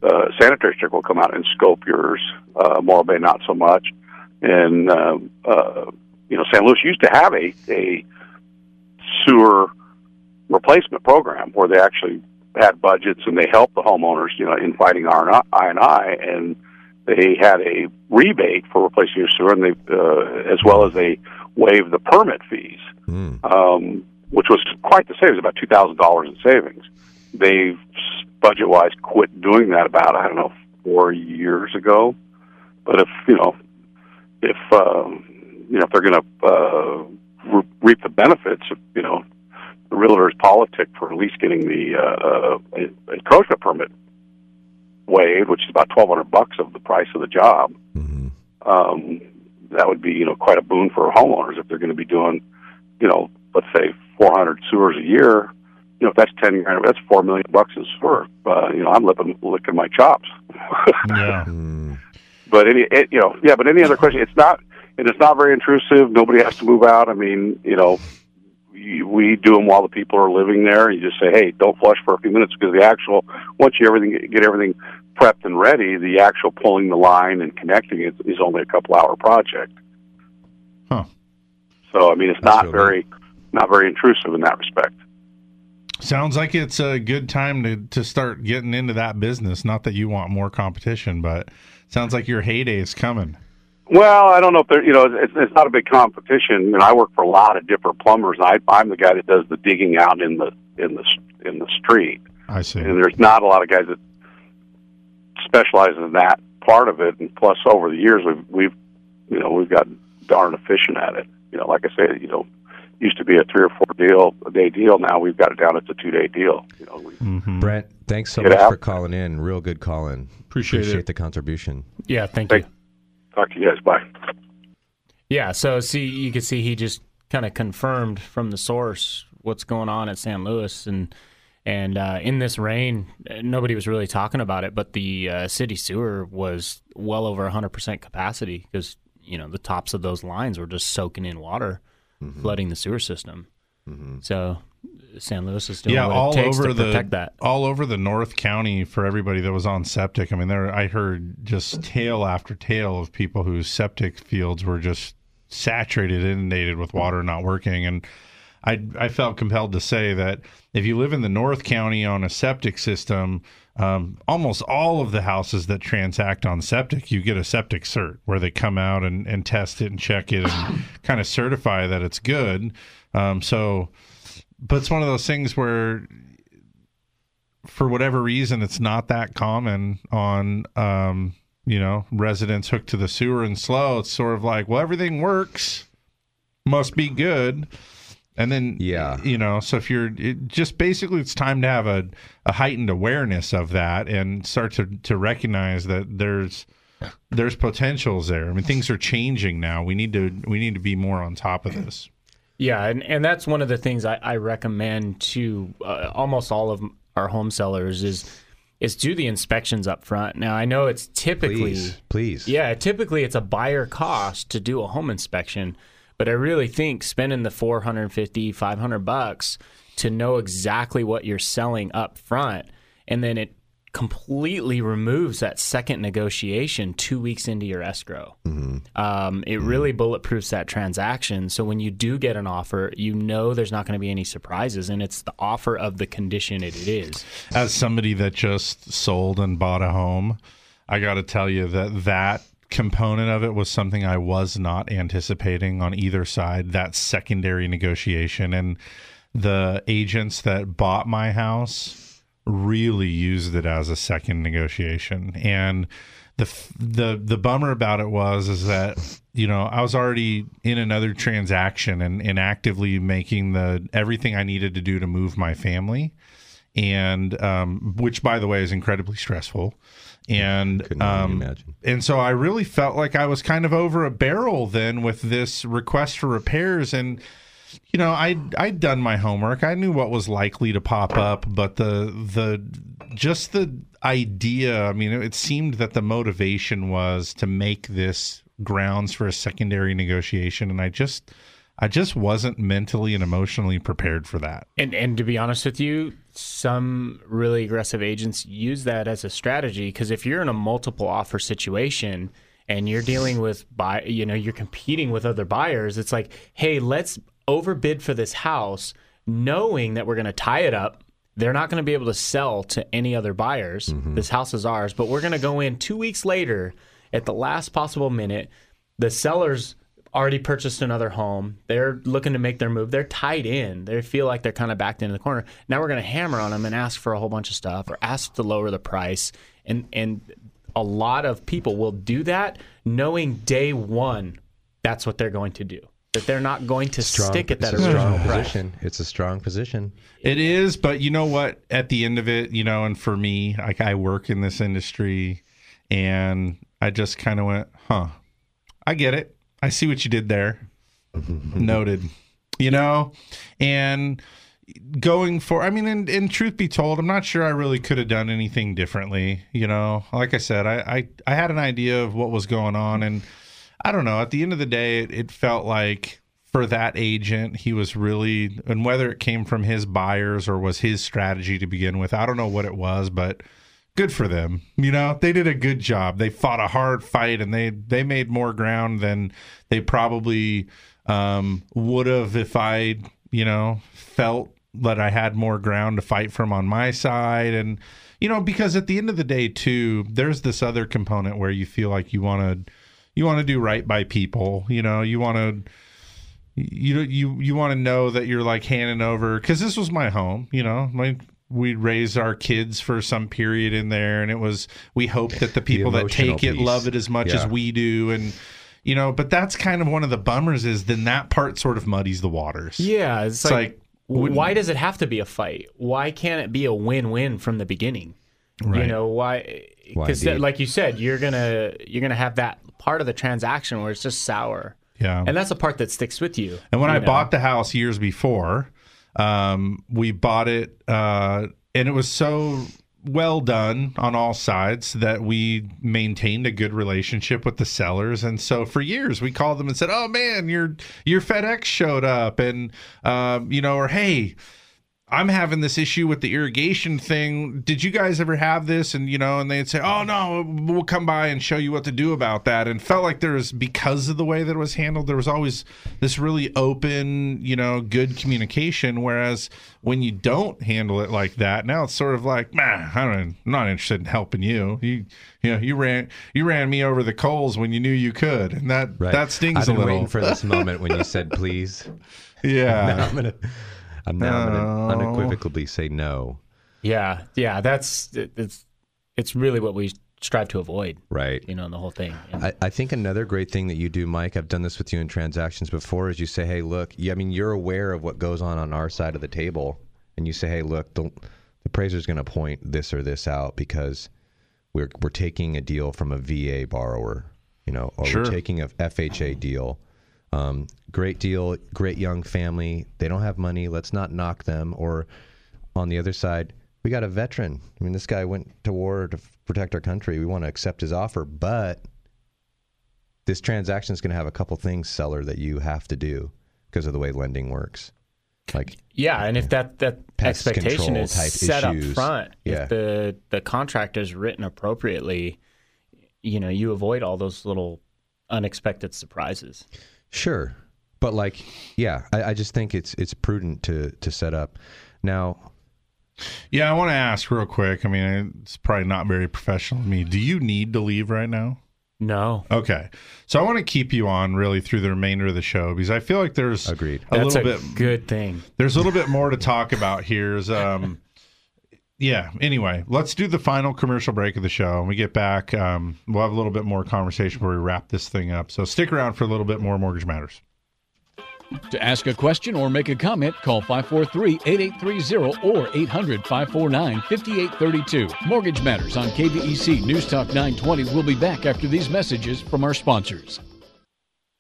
uh, sanitary district will come out and scope yours. Uh, Morro Bay, not so much. And uh, uh, you know, San Luis used to have a a sewer replacement program where they actually had budgets and they helped the homeowners, you know, in fighting R and I, and they had a rebate for replacing your sewer, and they uh, as well as they waived the permit fees, um, which was quite the savings, about two thousand dollars in savings. They've budget wise quit doing that about I don't know four years ago, but if you know if um, you know if they're going to uh, re- reap the benefits, of, you know the realtor's politic for at least getting the uh, uh, encroachment permit waived, which is about twelve hundred bucks of the price of the job. Um, that would be you know quite a boon for homeowners if they're going to be doing you know, let's say 400 sewers a year, you know, if that's 10 grand, that's 4 million bucks in sewer. Uh, you know, I'm licking, licking my chops. yeah. But any, it, you know, yeah, but any other question, it's not, and it's not very intrusive. Nobody has to move out. I mean, you know, we we do them while the people are living there. You just say, hey, don't flush for a few minutes because the actual, once you everything, get everything prepped and ready, the actual pulling the line and connecting it is only a couple hour project. Huh. So, I mean, it's not very, not very intrusive in that respect. Sounds like it's a good time to, to start getting into that business. Not that you want more competition, but sounds like your heyday is coming. Well, I don't know if there, you know, it's, it's not a big competition. And I work for a lot of different plumbers. And I, I'm the guy that does the digging out in the in the in the street. I see. And there's not a lot of guys that specialize in that part of it. And plus, over the years, we've we've you know we've got darn efficient at it. You know, like I said, you know, used to be a three or four deal a day deal. Now we've got it down. It's a two day deal. You know, we, mm-hmm. Brent, thanks so much out. for calling in. Real good call in. Appreciate Appreciate it. the contribution. Yeah, thank you. Talk to you guys. Bye. Yeah, so see, you can see he just kind of confirmed from the source what's going on at San Luis, and and uh, in this rain, uh, nobody was really talking about it, but the uh, city sewer was well over 100% capacity because you know the tops of those lines were just soaking in water, flooding the sewer system. So San Luis is doing yeah, all over the protect that. all over the North County for everybody that was on septic. I mean, there I heard just tale after tale of people whose septic fields were just saturated, inundated with water not working, and I I felt compelled to say that if you live in the North County on a septic system, um, almost all of the houses that transact on septic, you get a septic cert where they come out and, and test it and check it and kind of certify that it's good. Um, so, but it's one of those things where for whatever reason, it's not that common on, um, you know, residents hooked to the sewer and SLO. It's sort of like, well, everything works, must be good. And then, yeah, you know, so if you're it just basically, it's time to have a, a heightened awareness of that and start to, to recognize that there's, there's potentials there. I mean, things are changing now. We need to, we need to be more on top of this. Yeah, and, and that's one of the things I, I recommend to uh, almost all of our home sellers is is do the inspections up front. Now I know it's typically Please, please. yeah, typically it's a buyer cost to do a home inspection, but I really think spending the 450, 500 bucks to know exactly what you're selling up front and then it completely removes that second negotiation two weeks into your escrow. Um, it really bulletproofs that transaction. So when you do get an offer, you know there's not going to be any surprises, and it's the offer of the condition it is. as somebody that just sold and bought a home, I got to tell you that that component of it was something I was not anticipating on either side. That secondary negotiation. And the agents that bought my house really used it as a second negotiation. And the the the bummer about it was is that you know I was already in another transaction and, and actively making the everything I needed to do to move my family. And um, which by the way is incredibly stressful and um, and so I really felt like I was kind of over a barrel then with this request for repairs. And you know I I'd done my homework. I knew what was likely to pop up but the the just the idea I mean it seemed that the motivation was to make this grounds for a secondary negotiation. And I just I just wasn't mentally and emotionally prepared for that. And and to be honest with you, some really aggressive agents use that as a strategy because if you're in a multiple offer situation and you're dealing with buy, you know, you're competing with other buyers, it's like, hey, let's overbid for this house, knowing that we're going to tie it up. They're not going to be able to sell to any other buyers. Mm-hmm. This house is ours, but we're going to go in two weeks later at the last possible minute. The sellers already purchased another home. They're looking to make their move. They're tied in. They feel like they're kind of backed into the corner. Now we're going to hammer on them and ask for a whole bunch of stuff or ask to lower the price. And and a lot of people will do that knowing day one that's what they're going to do. That they're not going to Strong, stick at that it's a original strong price. position. It's a strong position. It is, but you know what? At the end of it, you know, and for me, like I work in this industry, and I just kind of went, "Huh, I get it. I see what you did there." Noted. you know, and going for i mean and, and truth be told i'm not sure i really could have done anything differently you know like i said I, I i had an idea of what was going on and i don't know at the end of the day it, it felt like for that agent he was really and whether it came from his buyers or was his strategy to begin with i don't know what it was but good for them you know they did a good job they fought a hard fight and they they made more ground than they probably um, would have if i you know felt that I had more ground to fight from on my side. And, you know, because at the end of the day, too, there's this other component where you feel like you want to, you want to do right by people. You know, you want to, you you you want to know that you're like handing over because this was my home. You know, my we raised our kids for some period in there, and it was we hope that the people that take it love it as much Yeah. as we do, and you know. But that's kind of one of the bummers is then that part sort of muddies the waters. Yeah, it's, It's like, like, why does it have to be a fight? Why can't it be a win-win from the beginning? right. You know why? Why Because indeed. like you said, you're gonna you're gonna have that part of the transaction where it's just sour, Yeah. and that's the part that sticks with you. And when you I know? bought the house years before, um, we bought it, uh, and it was so well done on all sides that we maintained a good relationship with the sellers. And so for years, we called them and said, "Oh man, your your FedEx showed up," and um, you know, or hey. I'm having this issue with the irrigation thing. Did you guys ever have this? And you know, and they'd say, "Oh no, we'll come by and show you what to do about that." And felt like there was because of the way that it was handled, there was always this really open, you know, good communication. Whereas when you don't handle it like that, now it's sort of like, man, I don't, I'm not interested in helping you. You, you know, you ran you ran me over the coals when you knew you could, and that Right. that stings I've been a little. waiting for this moment when you said please. Yeah. I'm now No. gonna oh. unequivocally say no. Yeah, yeah, that's it- it's it's really what we strive to avoid. Right. You know, the whole thing. I, I think another great thing that you do, Mike, I've done this with you in transactions before, is you say, hey, look, yeah, I mean, you're aware of what goes on on our side of the table. And you say, hey, look, the, the appraiser's going to point this or this out because we're, we're taking a deal from a VA borrower, you know, or Sure. we're taking a FHA deal. Um, great deal, great young family. They don't have money. Let's not knock them. Or on the other side, we got a veteran. I mean, this guy went to war to protect our country. We want to accept his offer, but this transaction is going to have a couple things, seller, that you have to do because of the way lending works. Like, Yeah, and if that that expectation is type set issues. up front, Yeah. if the the contract is written appropriately, you know, you avoid all those little unexpected surprises. Sure, but like, yeah, I, I just think it's it's prudent to to set up. Now, Yeah, I want to ask real quick. I mean, it's probably not very professional of me. Do you need to leave right now? No. Okay. So I want to keep you on really through the remainder of the show because I feel like there's agreed. a That's little a bit good thing. There's a little bit more to talk about here. Is um, yeah. Anyway, let's do the final commercial break of the show. When we get back, um, we'll have a little bit more conversation where we wrap this thing up. So stick around for a little bit more Mortgage Matters. To ask a question or make a comment, call 543-8830 or 800-549-5832. Mortgage Matters on KVEC News Talk 920 will be back after these messages from our sponsors.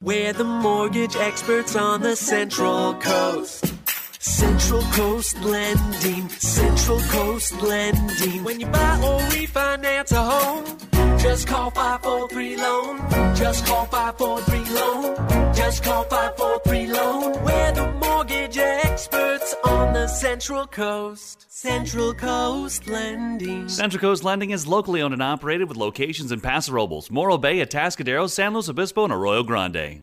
We're the mortgage experts on the Central Coast. Central Coast Lending, Central Coast Lending. When you buy or refinance a home, just call 543 Loan. Just call 543 Loan. Just call 543 Loan. We're the mortgage experts on the Central Coast. Central Coast Lending. Central Coast Lending is locally owned and operated with locations in Paso Robles, Morro Bay, Atascadero, San Luis Obispo, and Arroyo Grande.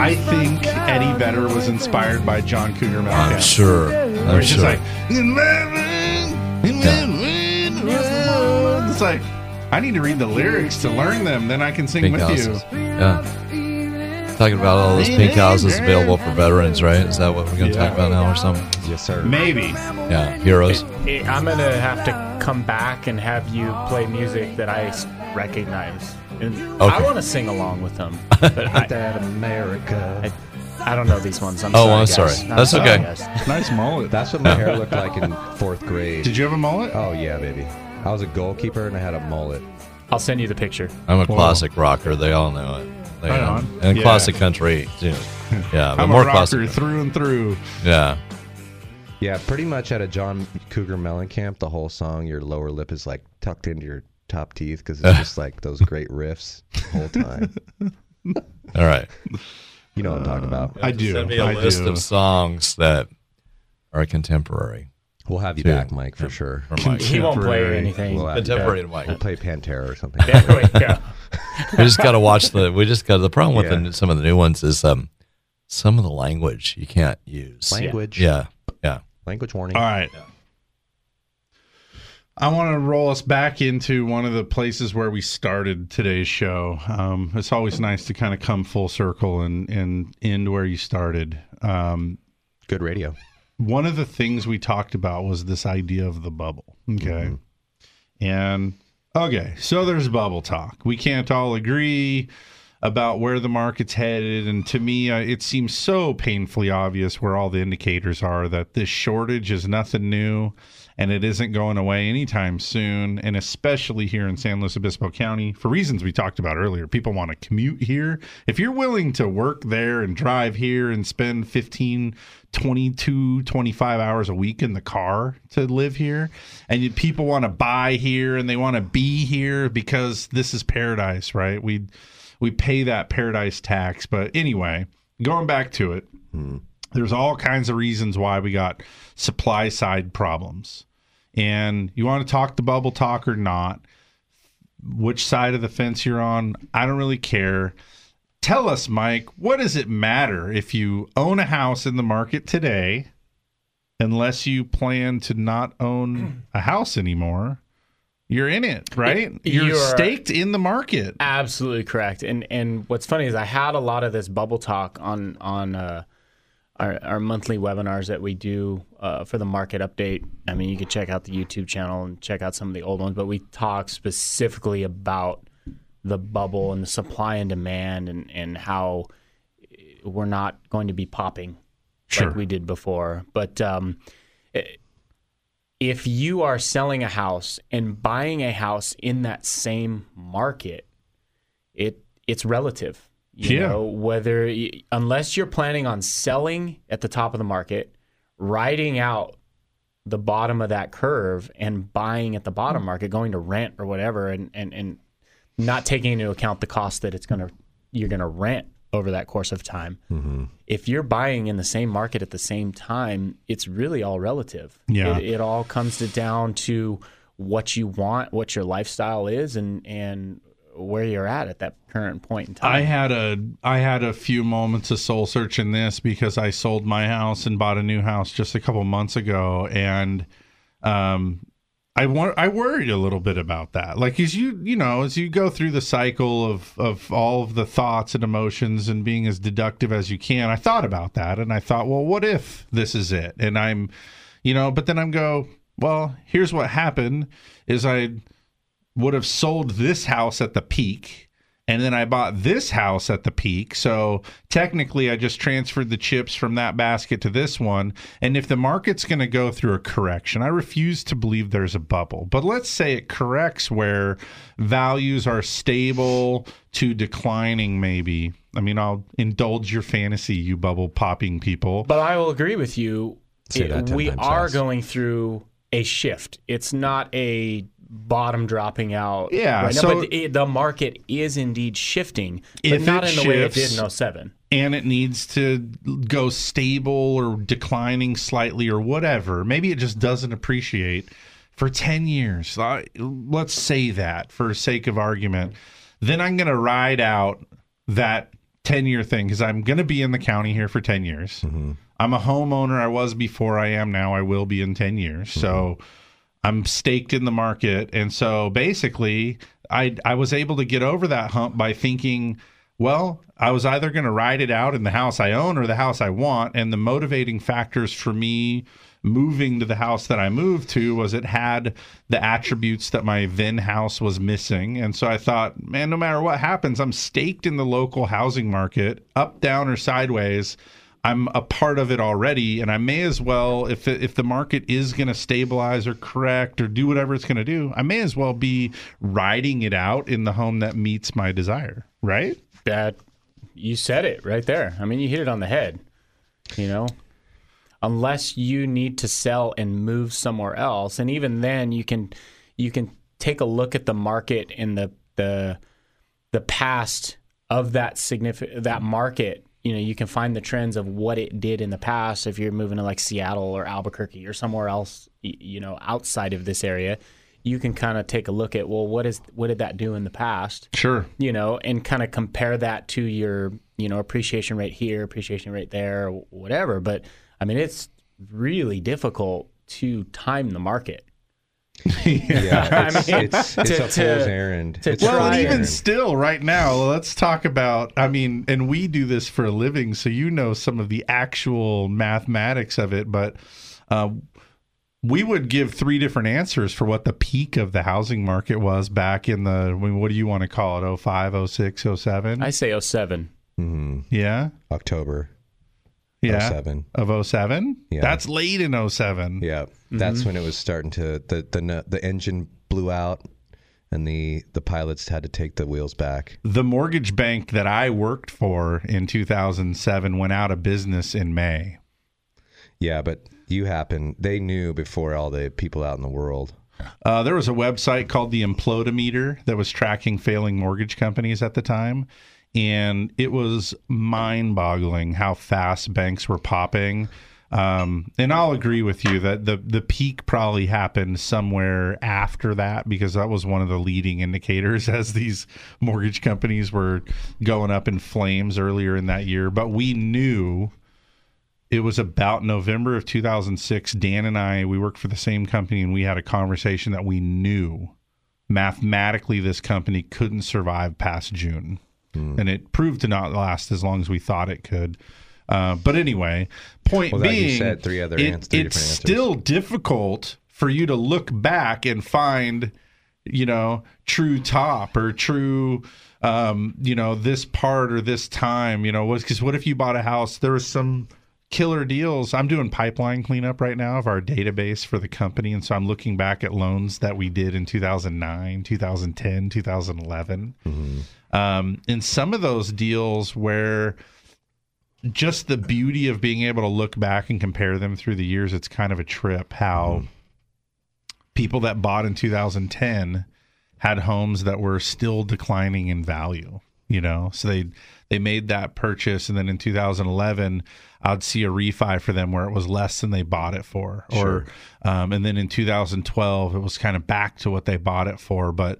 I think yard. Eddie Vedder was inspired by John Cougar Mellencamp. I'm sure. I'm he's just sure. like, it's like, I need to read the lyrics to learn them, then I can sing Pink with houses. you. Yeah. Talking about all those pink houses available for veterans, right? Is that what we're going to talk about now or something? Yes, sir. Maybe. Yeah, heroes. Eh, I'm going to have to come back and have you play music that I recognize. And I want to sing along with them. But I, that America. I, I don't know these ones. I'm Oh, sorry, I'm guys. sorry. That's sorry, okay. guys. Nice mullet. That's what my hair looked like in fourth grade. Did you have a mullet? Oh yeah, baby. I was a goalkeeper and I had a mullet. I'll send you the picture. I'm a Whoa. classic rocker. They all know it. They Right know. on. And Yeah. classic country, too. Yeah, but I'm more a rocker classic. through and through. Yeah. Yeah, pretty much at a John Cougar Mellencamp, the whole song, your lower lip is like tucked into your top teeth because it's just like those great riffs the whole time. All right. You know what I'm talking about. I do. Send me a I list do. of songs that are contemporary. We'll have you Too. back, Mike, for sure. For Mike. He won't play anything. We'll, have you Contemporary back. to Mike. we'll play Pantera or something. There we go. we just got to watch the. We just got the problem with Yeah. the, some of the new ones is um some of the language you can't use. Language. Yeah, yeah. Language warning. All right. I want to roll us back into one of the places where we started today's show. Um, it's always nice to kind of come full circle and, and end where you started. Um, Good radio. one of the things we talked about was this idea of the bubble. Okay. And okay, so there's bubble talk. We can't all agree about where the market's headed. And to me, uh, it seems so painfully obvious where all the indicators are that this shortage is nothing new and it isn't going away anytime soon. And especially here in San Luis Obispo County, for reasons we talked about earlier, people want to commute here. If you're willing to work there and drive here and spend 15, 22, 25 hours a week in the car to live here, and you, people want to buy here and they want to be here because this is paradise, right? We we pay that paradise tax. But anyway, going back to it, hmm. there's all kinds of reasons why we got supply side problems. And you want to talk the bubble talk or not, which side of the fence you're on, I don't really care. Tell us, Mike, what does it matter if you own a house in the market today, unless you plan to not own a house anymore? You're in it, right? You're, You're- staked in the market. Absolutely correct. And and what's funny is I had a lot of this bubble talk on on uh, our our monthly webinars that we do uh, for the market update. I mean, you could check out the YouTube channel and check out some of the old ones, but we talk specifically about the bubble and the supply and demand and and how we're not going to be popping Sure. like we did before. But um, if you are selling a house and buying a house in that same market, it it's relative. You Yeah. know, whether unless you're planning on selling at the top of the market, riding out the bottom of that curve and buying at the bottom market, going to rent or whatever, and and and not taking into account the cost that it's gonna you're gonna rent over that course of time. Mm-hmm. If you're buying in the same market at the same time, it's really all relative. Yeah. It, it all comes to down to what you want, what your lifestyle is, and and where you're at at that current point in time. I had a I had a few moments of soul searching this because I sold my house and bought a new house just a couple months ago, and um, I want I worried a little bit about that. Like as you you know as you go through the cycle of of all of the thoughts and emotions and being as deductive as you can, I thought about that and I thought, well, what if this is it? And I'm, you know, but then I'm go, well, here's what happened: is I would have sold this house at the peak and then I bought this house at the peak. So technically, I just transferred the chips from that basket to this one. And if the market's going to go through a correction, I refuse to believe there's a bubble. But let's say it corrects where values are stable to declining, maybe. I mean, I'll indulge your fantasy, you bubble popping people. But I will agree with you. Say that 10 we are fast. going through a shift. It's not a bottom dropping out. Yeah, right now, so- but it, the market is indeed shifting, but not in the way it did in 07. and it needs to go stable or declining slightly or whatever. Maybe it just doesn't appreciate for 10 years. Let's say that for sake of argument. Then I'm going to ride out that 10 year thing because I'm going to be in the county here for 10 years. Mm-hmm. I'm a homeowner. I was before I am now. I will be in 10 years. So mm-hmm. I'm staked in the market. And so basically, I, I was able to get over that hump by thinking, well, I was either going to ride it out in the house I own or the house I want. And the motivating factors for me moving to the house that I moved to was it had the attributes that my then house was missing. And so I thought, man, no matter what happens, I'm staked in the local housing market, up, down, or sideways. I'm a part of it already, and I may as well, if if the market is going to stabilize or correct or do whatever it's going to do, I may as well be riding it out in the home that meets my desire, right? That you said it right there. I mean, you hit it on the head. You know, unless you need to sell and move somewhere else, and even then, you can you can take a look at the market in the the the past of that significant that market. You know, you can find the trends of what it did in the past. If you're moving to like Seattle or Albuquerque or somewhere else, you know, outside of this area, you can kind of take a look at well, what is what did that do in the past? Sure. you know, and kind of compare that to your, you know, appreciation rate here, appreciation rate there, whatever. But I mean, it's really difficult to time the market. Yeah, it's, I mean, it's, it's to- a fool's to- errand. to It's well, and even errand. still, right now, let's talk about. I mean, and we do this for a living, so you know some of the actual mathematics of it. But uh, we would give three different answers for what the peak of the housing market was back in the. I mean, what do you want to call it? 05, 06, 07? I say 07. Mhm. yeah, October. Yeah, 07. of 07. Yeah. That's late in 07. Yeah, that's when it was starting to the the the engine blew out, and the the pilots had to take the wheels back. The mortgage bank that I worked for in 2007 went out of business in May. Yeah, but you happened. They knew before all the people out in the world. Uh, there was a website called the Implodometer that was tracking failing mortgage companies at the time. And it was mind boggling how fast banks were popping. Um, and I'll agree with you that the, the peak probably happened somewhere after that because that was one of the leading indicators as these mortgage companies were going up in flames earlier in that year. But we knew it was about November of 2006. Dan and I, we worked for the same company, and we had a conversation that we knew mathematically this company couldn't survive past June, and it proved to not last as long as we thought it could. Uh, but anyway, point Well, being, said, three other it- ans- three it's answers. still difficult for you to look back and find, you know, true top or true, um, you know, this part or this time. You know, was because what if you bought a house? There was some killer deals. I'm doing pipeline cleanup right now of our database for the company, and so I'm looking back at loans that we did in 2009, 2010, 2011. Um, and some of those deals where just the beauty of being able to look back and compare them through the years, it's kind of a trip how people that bought in 2010 had homes that were still declining in value you know? So they they made that purchase and then in 2011 i'd see a refi for them where it was less than they bought it for. Or um, and then in 2012 it was kind of back to what they bought it for but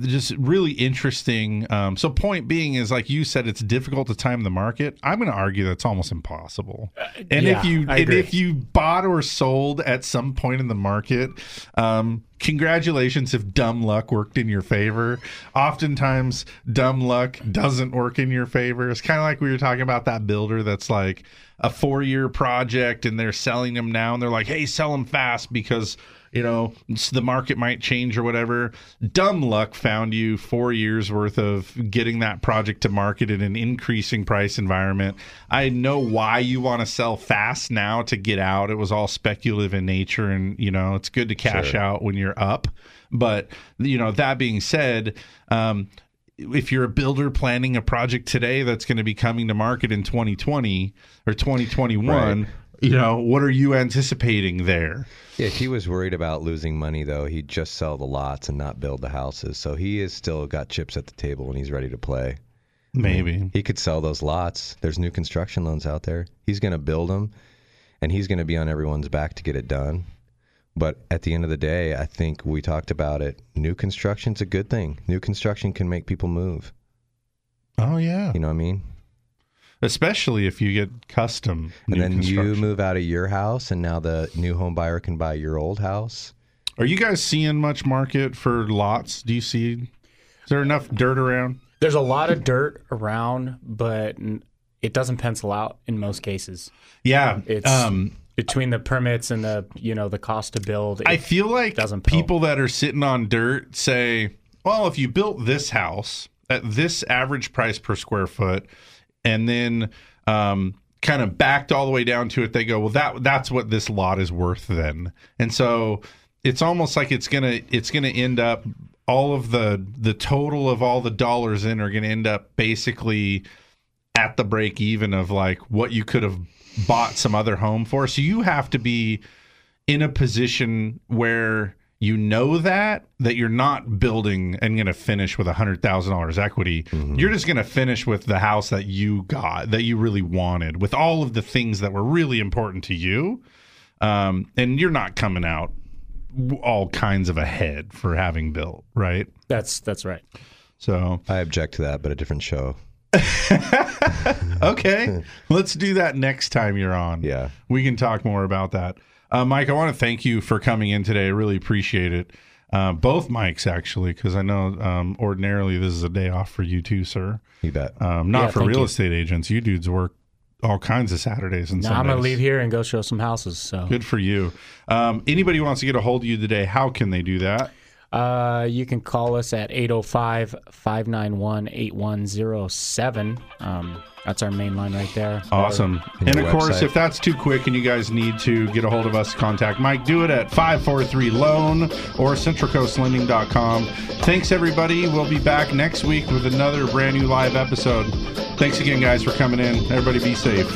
just really interesting. Um, so, point being is like you said, it's difficult to time the market. I'm going to argue that's almost impossible. And yeah, if you and if you bought or sold at some point in the market, um, congratulations if dumb luck worked in your favor. Oftentimes, dumb luck doesn't work in your favor. It's kind of like we were talking about that builder that's like a four year project and they're selling them now and they're like, hey, sell them fast because you know the market might change or whatever dumb luck found you four years worth of getting that project to market in an increasing price environment i know why you want to sell fast now to get out it was all speculative in nature and you know it's good to cash Sure. out when you're up but you know that being said um if you're a builder planning a project today that's going to be coming to market in 2020 or 2021 Right. You know what are you anticipating there Yeah, he was worried about losing money, though, he'd just sell the lots and not build the houses. So he is still got chips at the table when he's ready to play. Maybe. he could sell those lots. There's new construction loans out there. He's going to build them, and he's going to be on everyone's back to get it done. But at the end of the day, I think we talked about it. New construction's a good thing. New construction can make people move. Oh yeah. You know what I mean? Especially if you get custom And then you move out of your house, and now the new home buyer can buy your old house. Are you guys seeing much market for lots? Do you see? Is there enough dirt around? There's a lot of dirt around, but it doesn't pencil out in most cases. Yeah, It's um, between the permits and the you know the cost to build. I feel like doesn't pill. people that are sitting on dirt say, "Well, if you built this house at this average price per square foot, and then um, kind of backed all the way down to it, they go, well, that that's what this lot is worth then." And so it's almost like it's gonna it's gonna end up all of the the total of all the dollars in are gonna end up basically at the break even of like what you could have bought some other home for. So you have to be in a position where you know that that you're not building and going to finish with a hundred thousand dollars equity. You're just going to finish with the house that you got that you really wanted with all of the things that were really important to you. Um, and you're not coming out all kinds of ahead for having built, right? That's that's right. So I object to that, but a different show. okay, let's do that next time you're on. Yeah. we can talk more about that. Uh, Mike, I want to thank you for coming in today. I really appreciate it. Uh, both mics, actually, because I know um, ordinarily this is a day off for you too, sir. You bet. Um, not Yeah, for real you. estate agents. You dudes work all kinds of Saturdays and Now I'm gonna leave here and go show some houses. So Good for you. Um, anybody who wants to get a hold of you today, how can they do that? Uh, you can call us at 805 591 8107. Um, That's our main line right there. Awesome. And of course, if that's too quick and you guys need to get a hold of us, contact Mike. Do it at 543 Loan or CentralCoastLending.com. Thanks, everybody. We'll be back next week with another brand new live episode. Thanks again, guys, for coming in. Everybody be safe.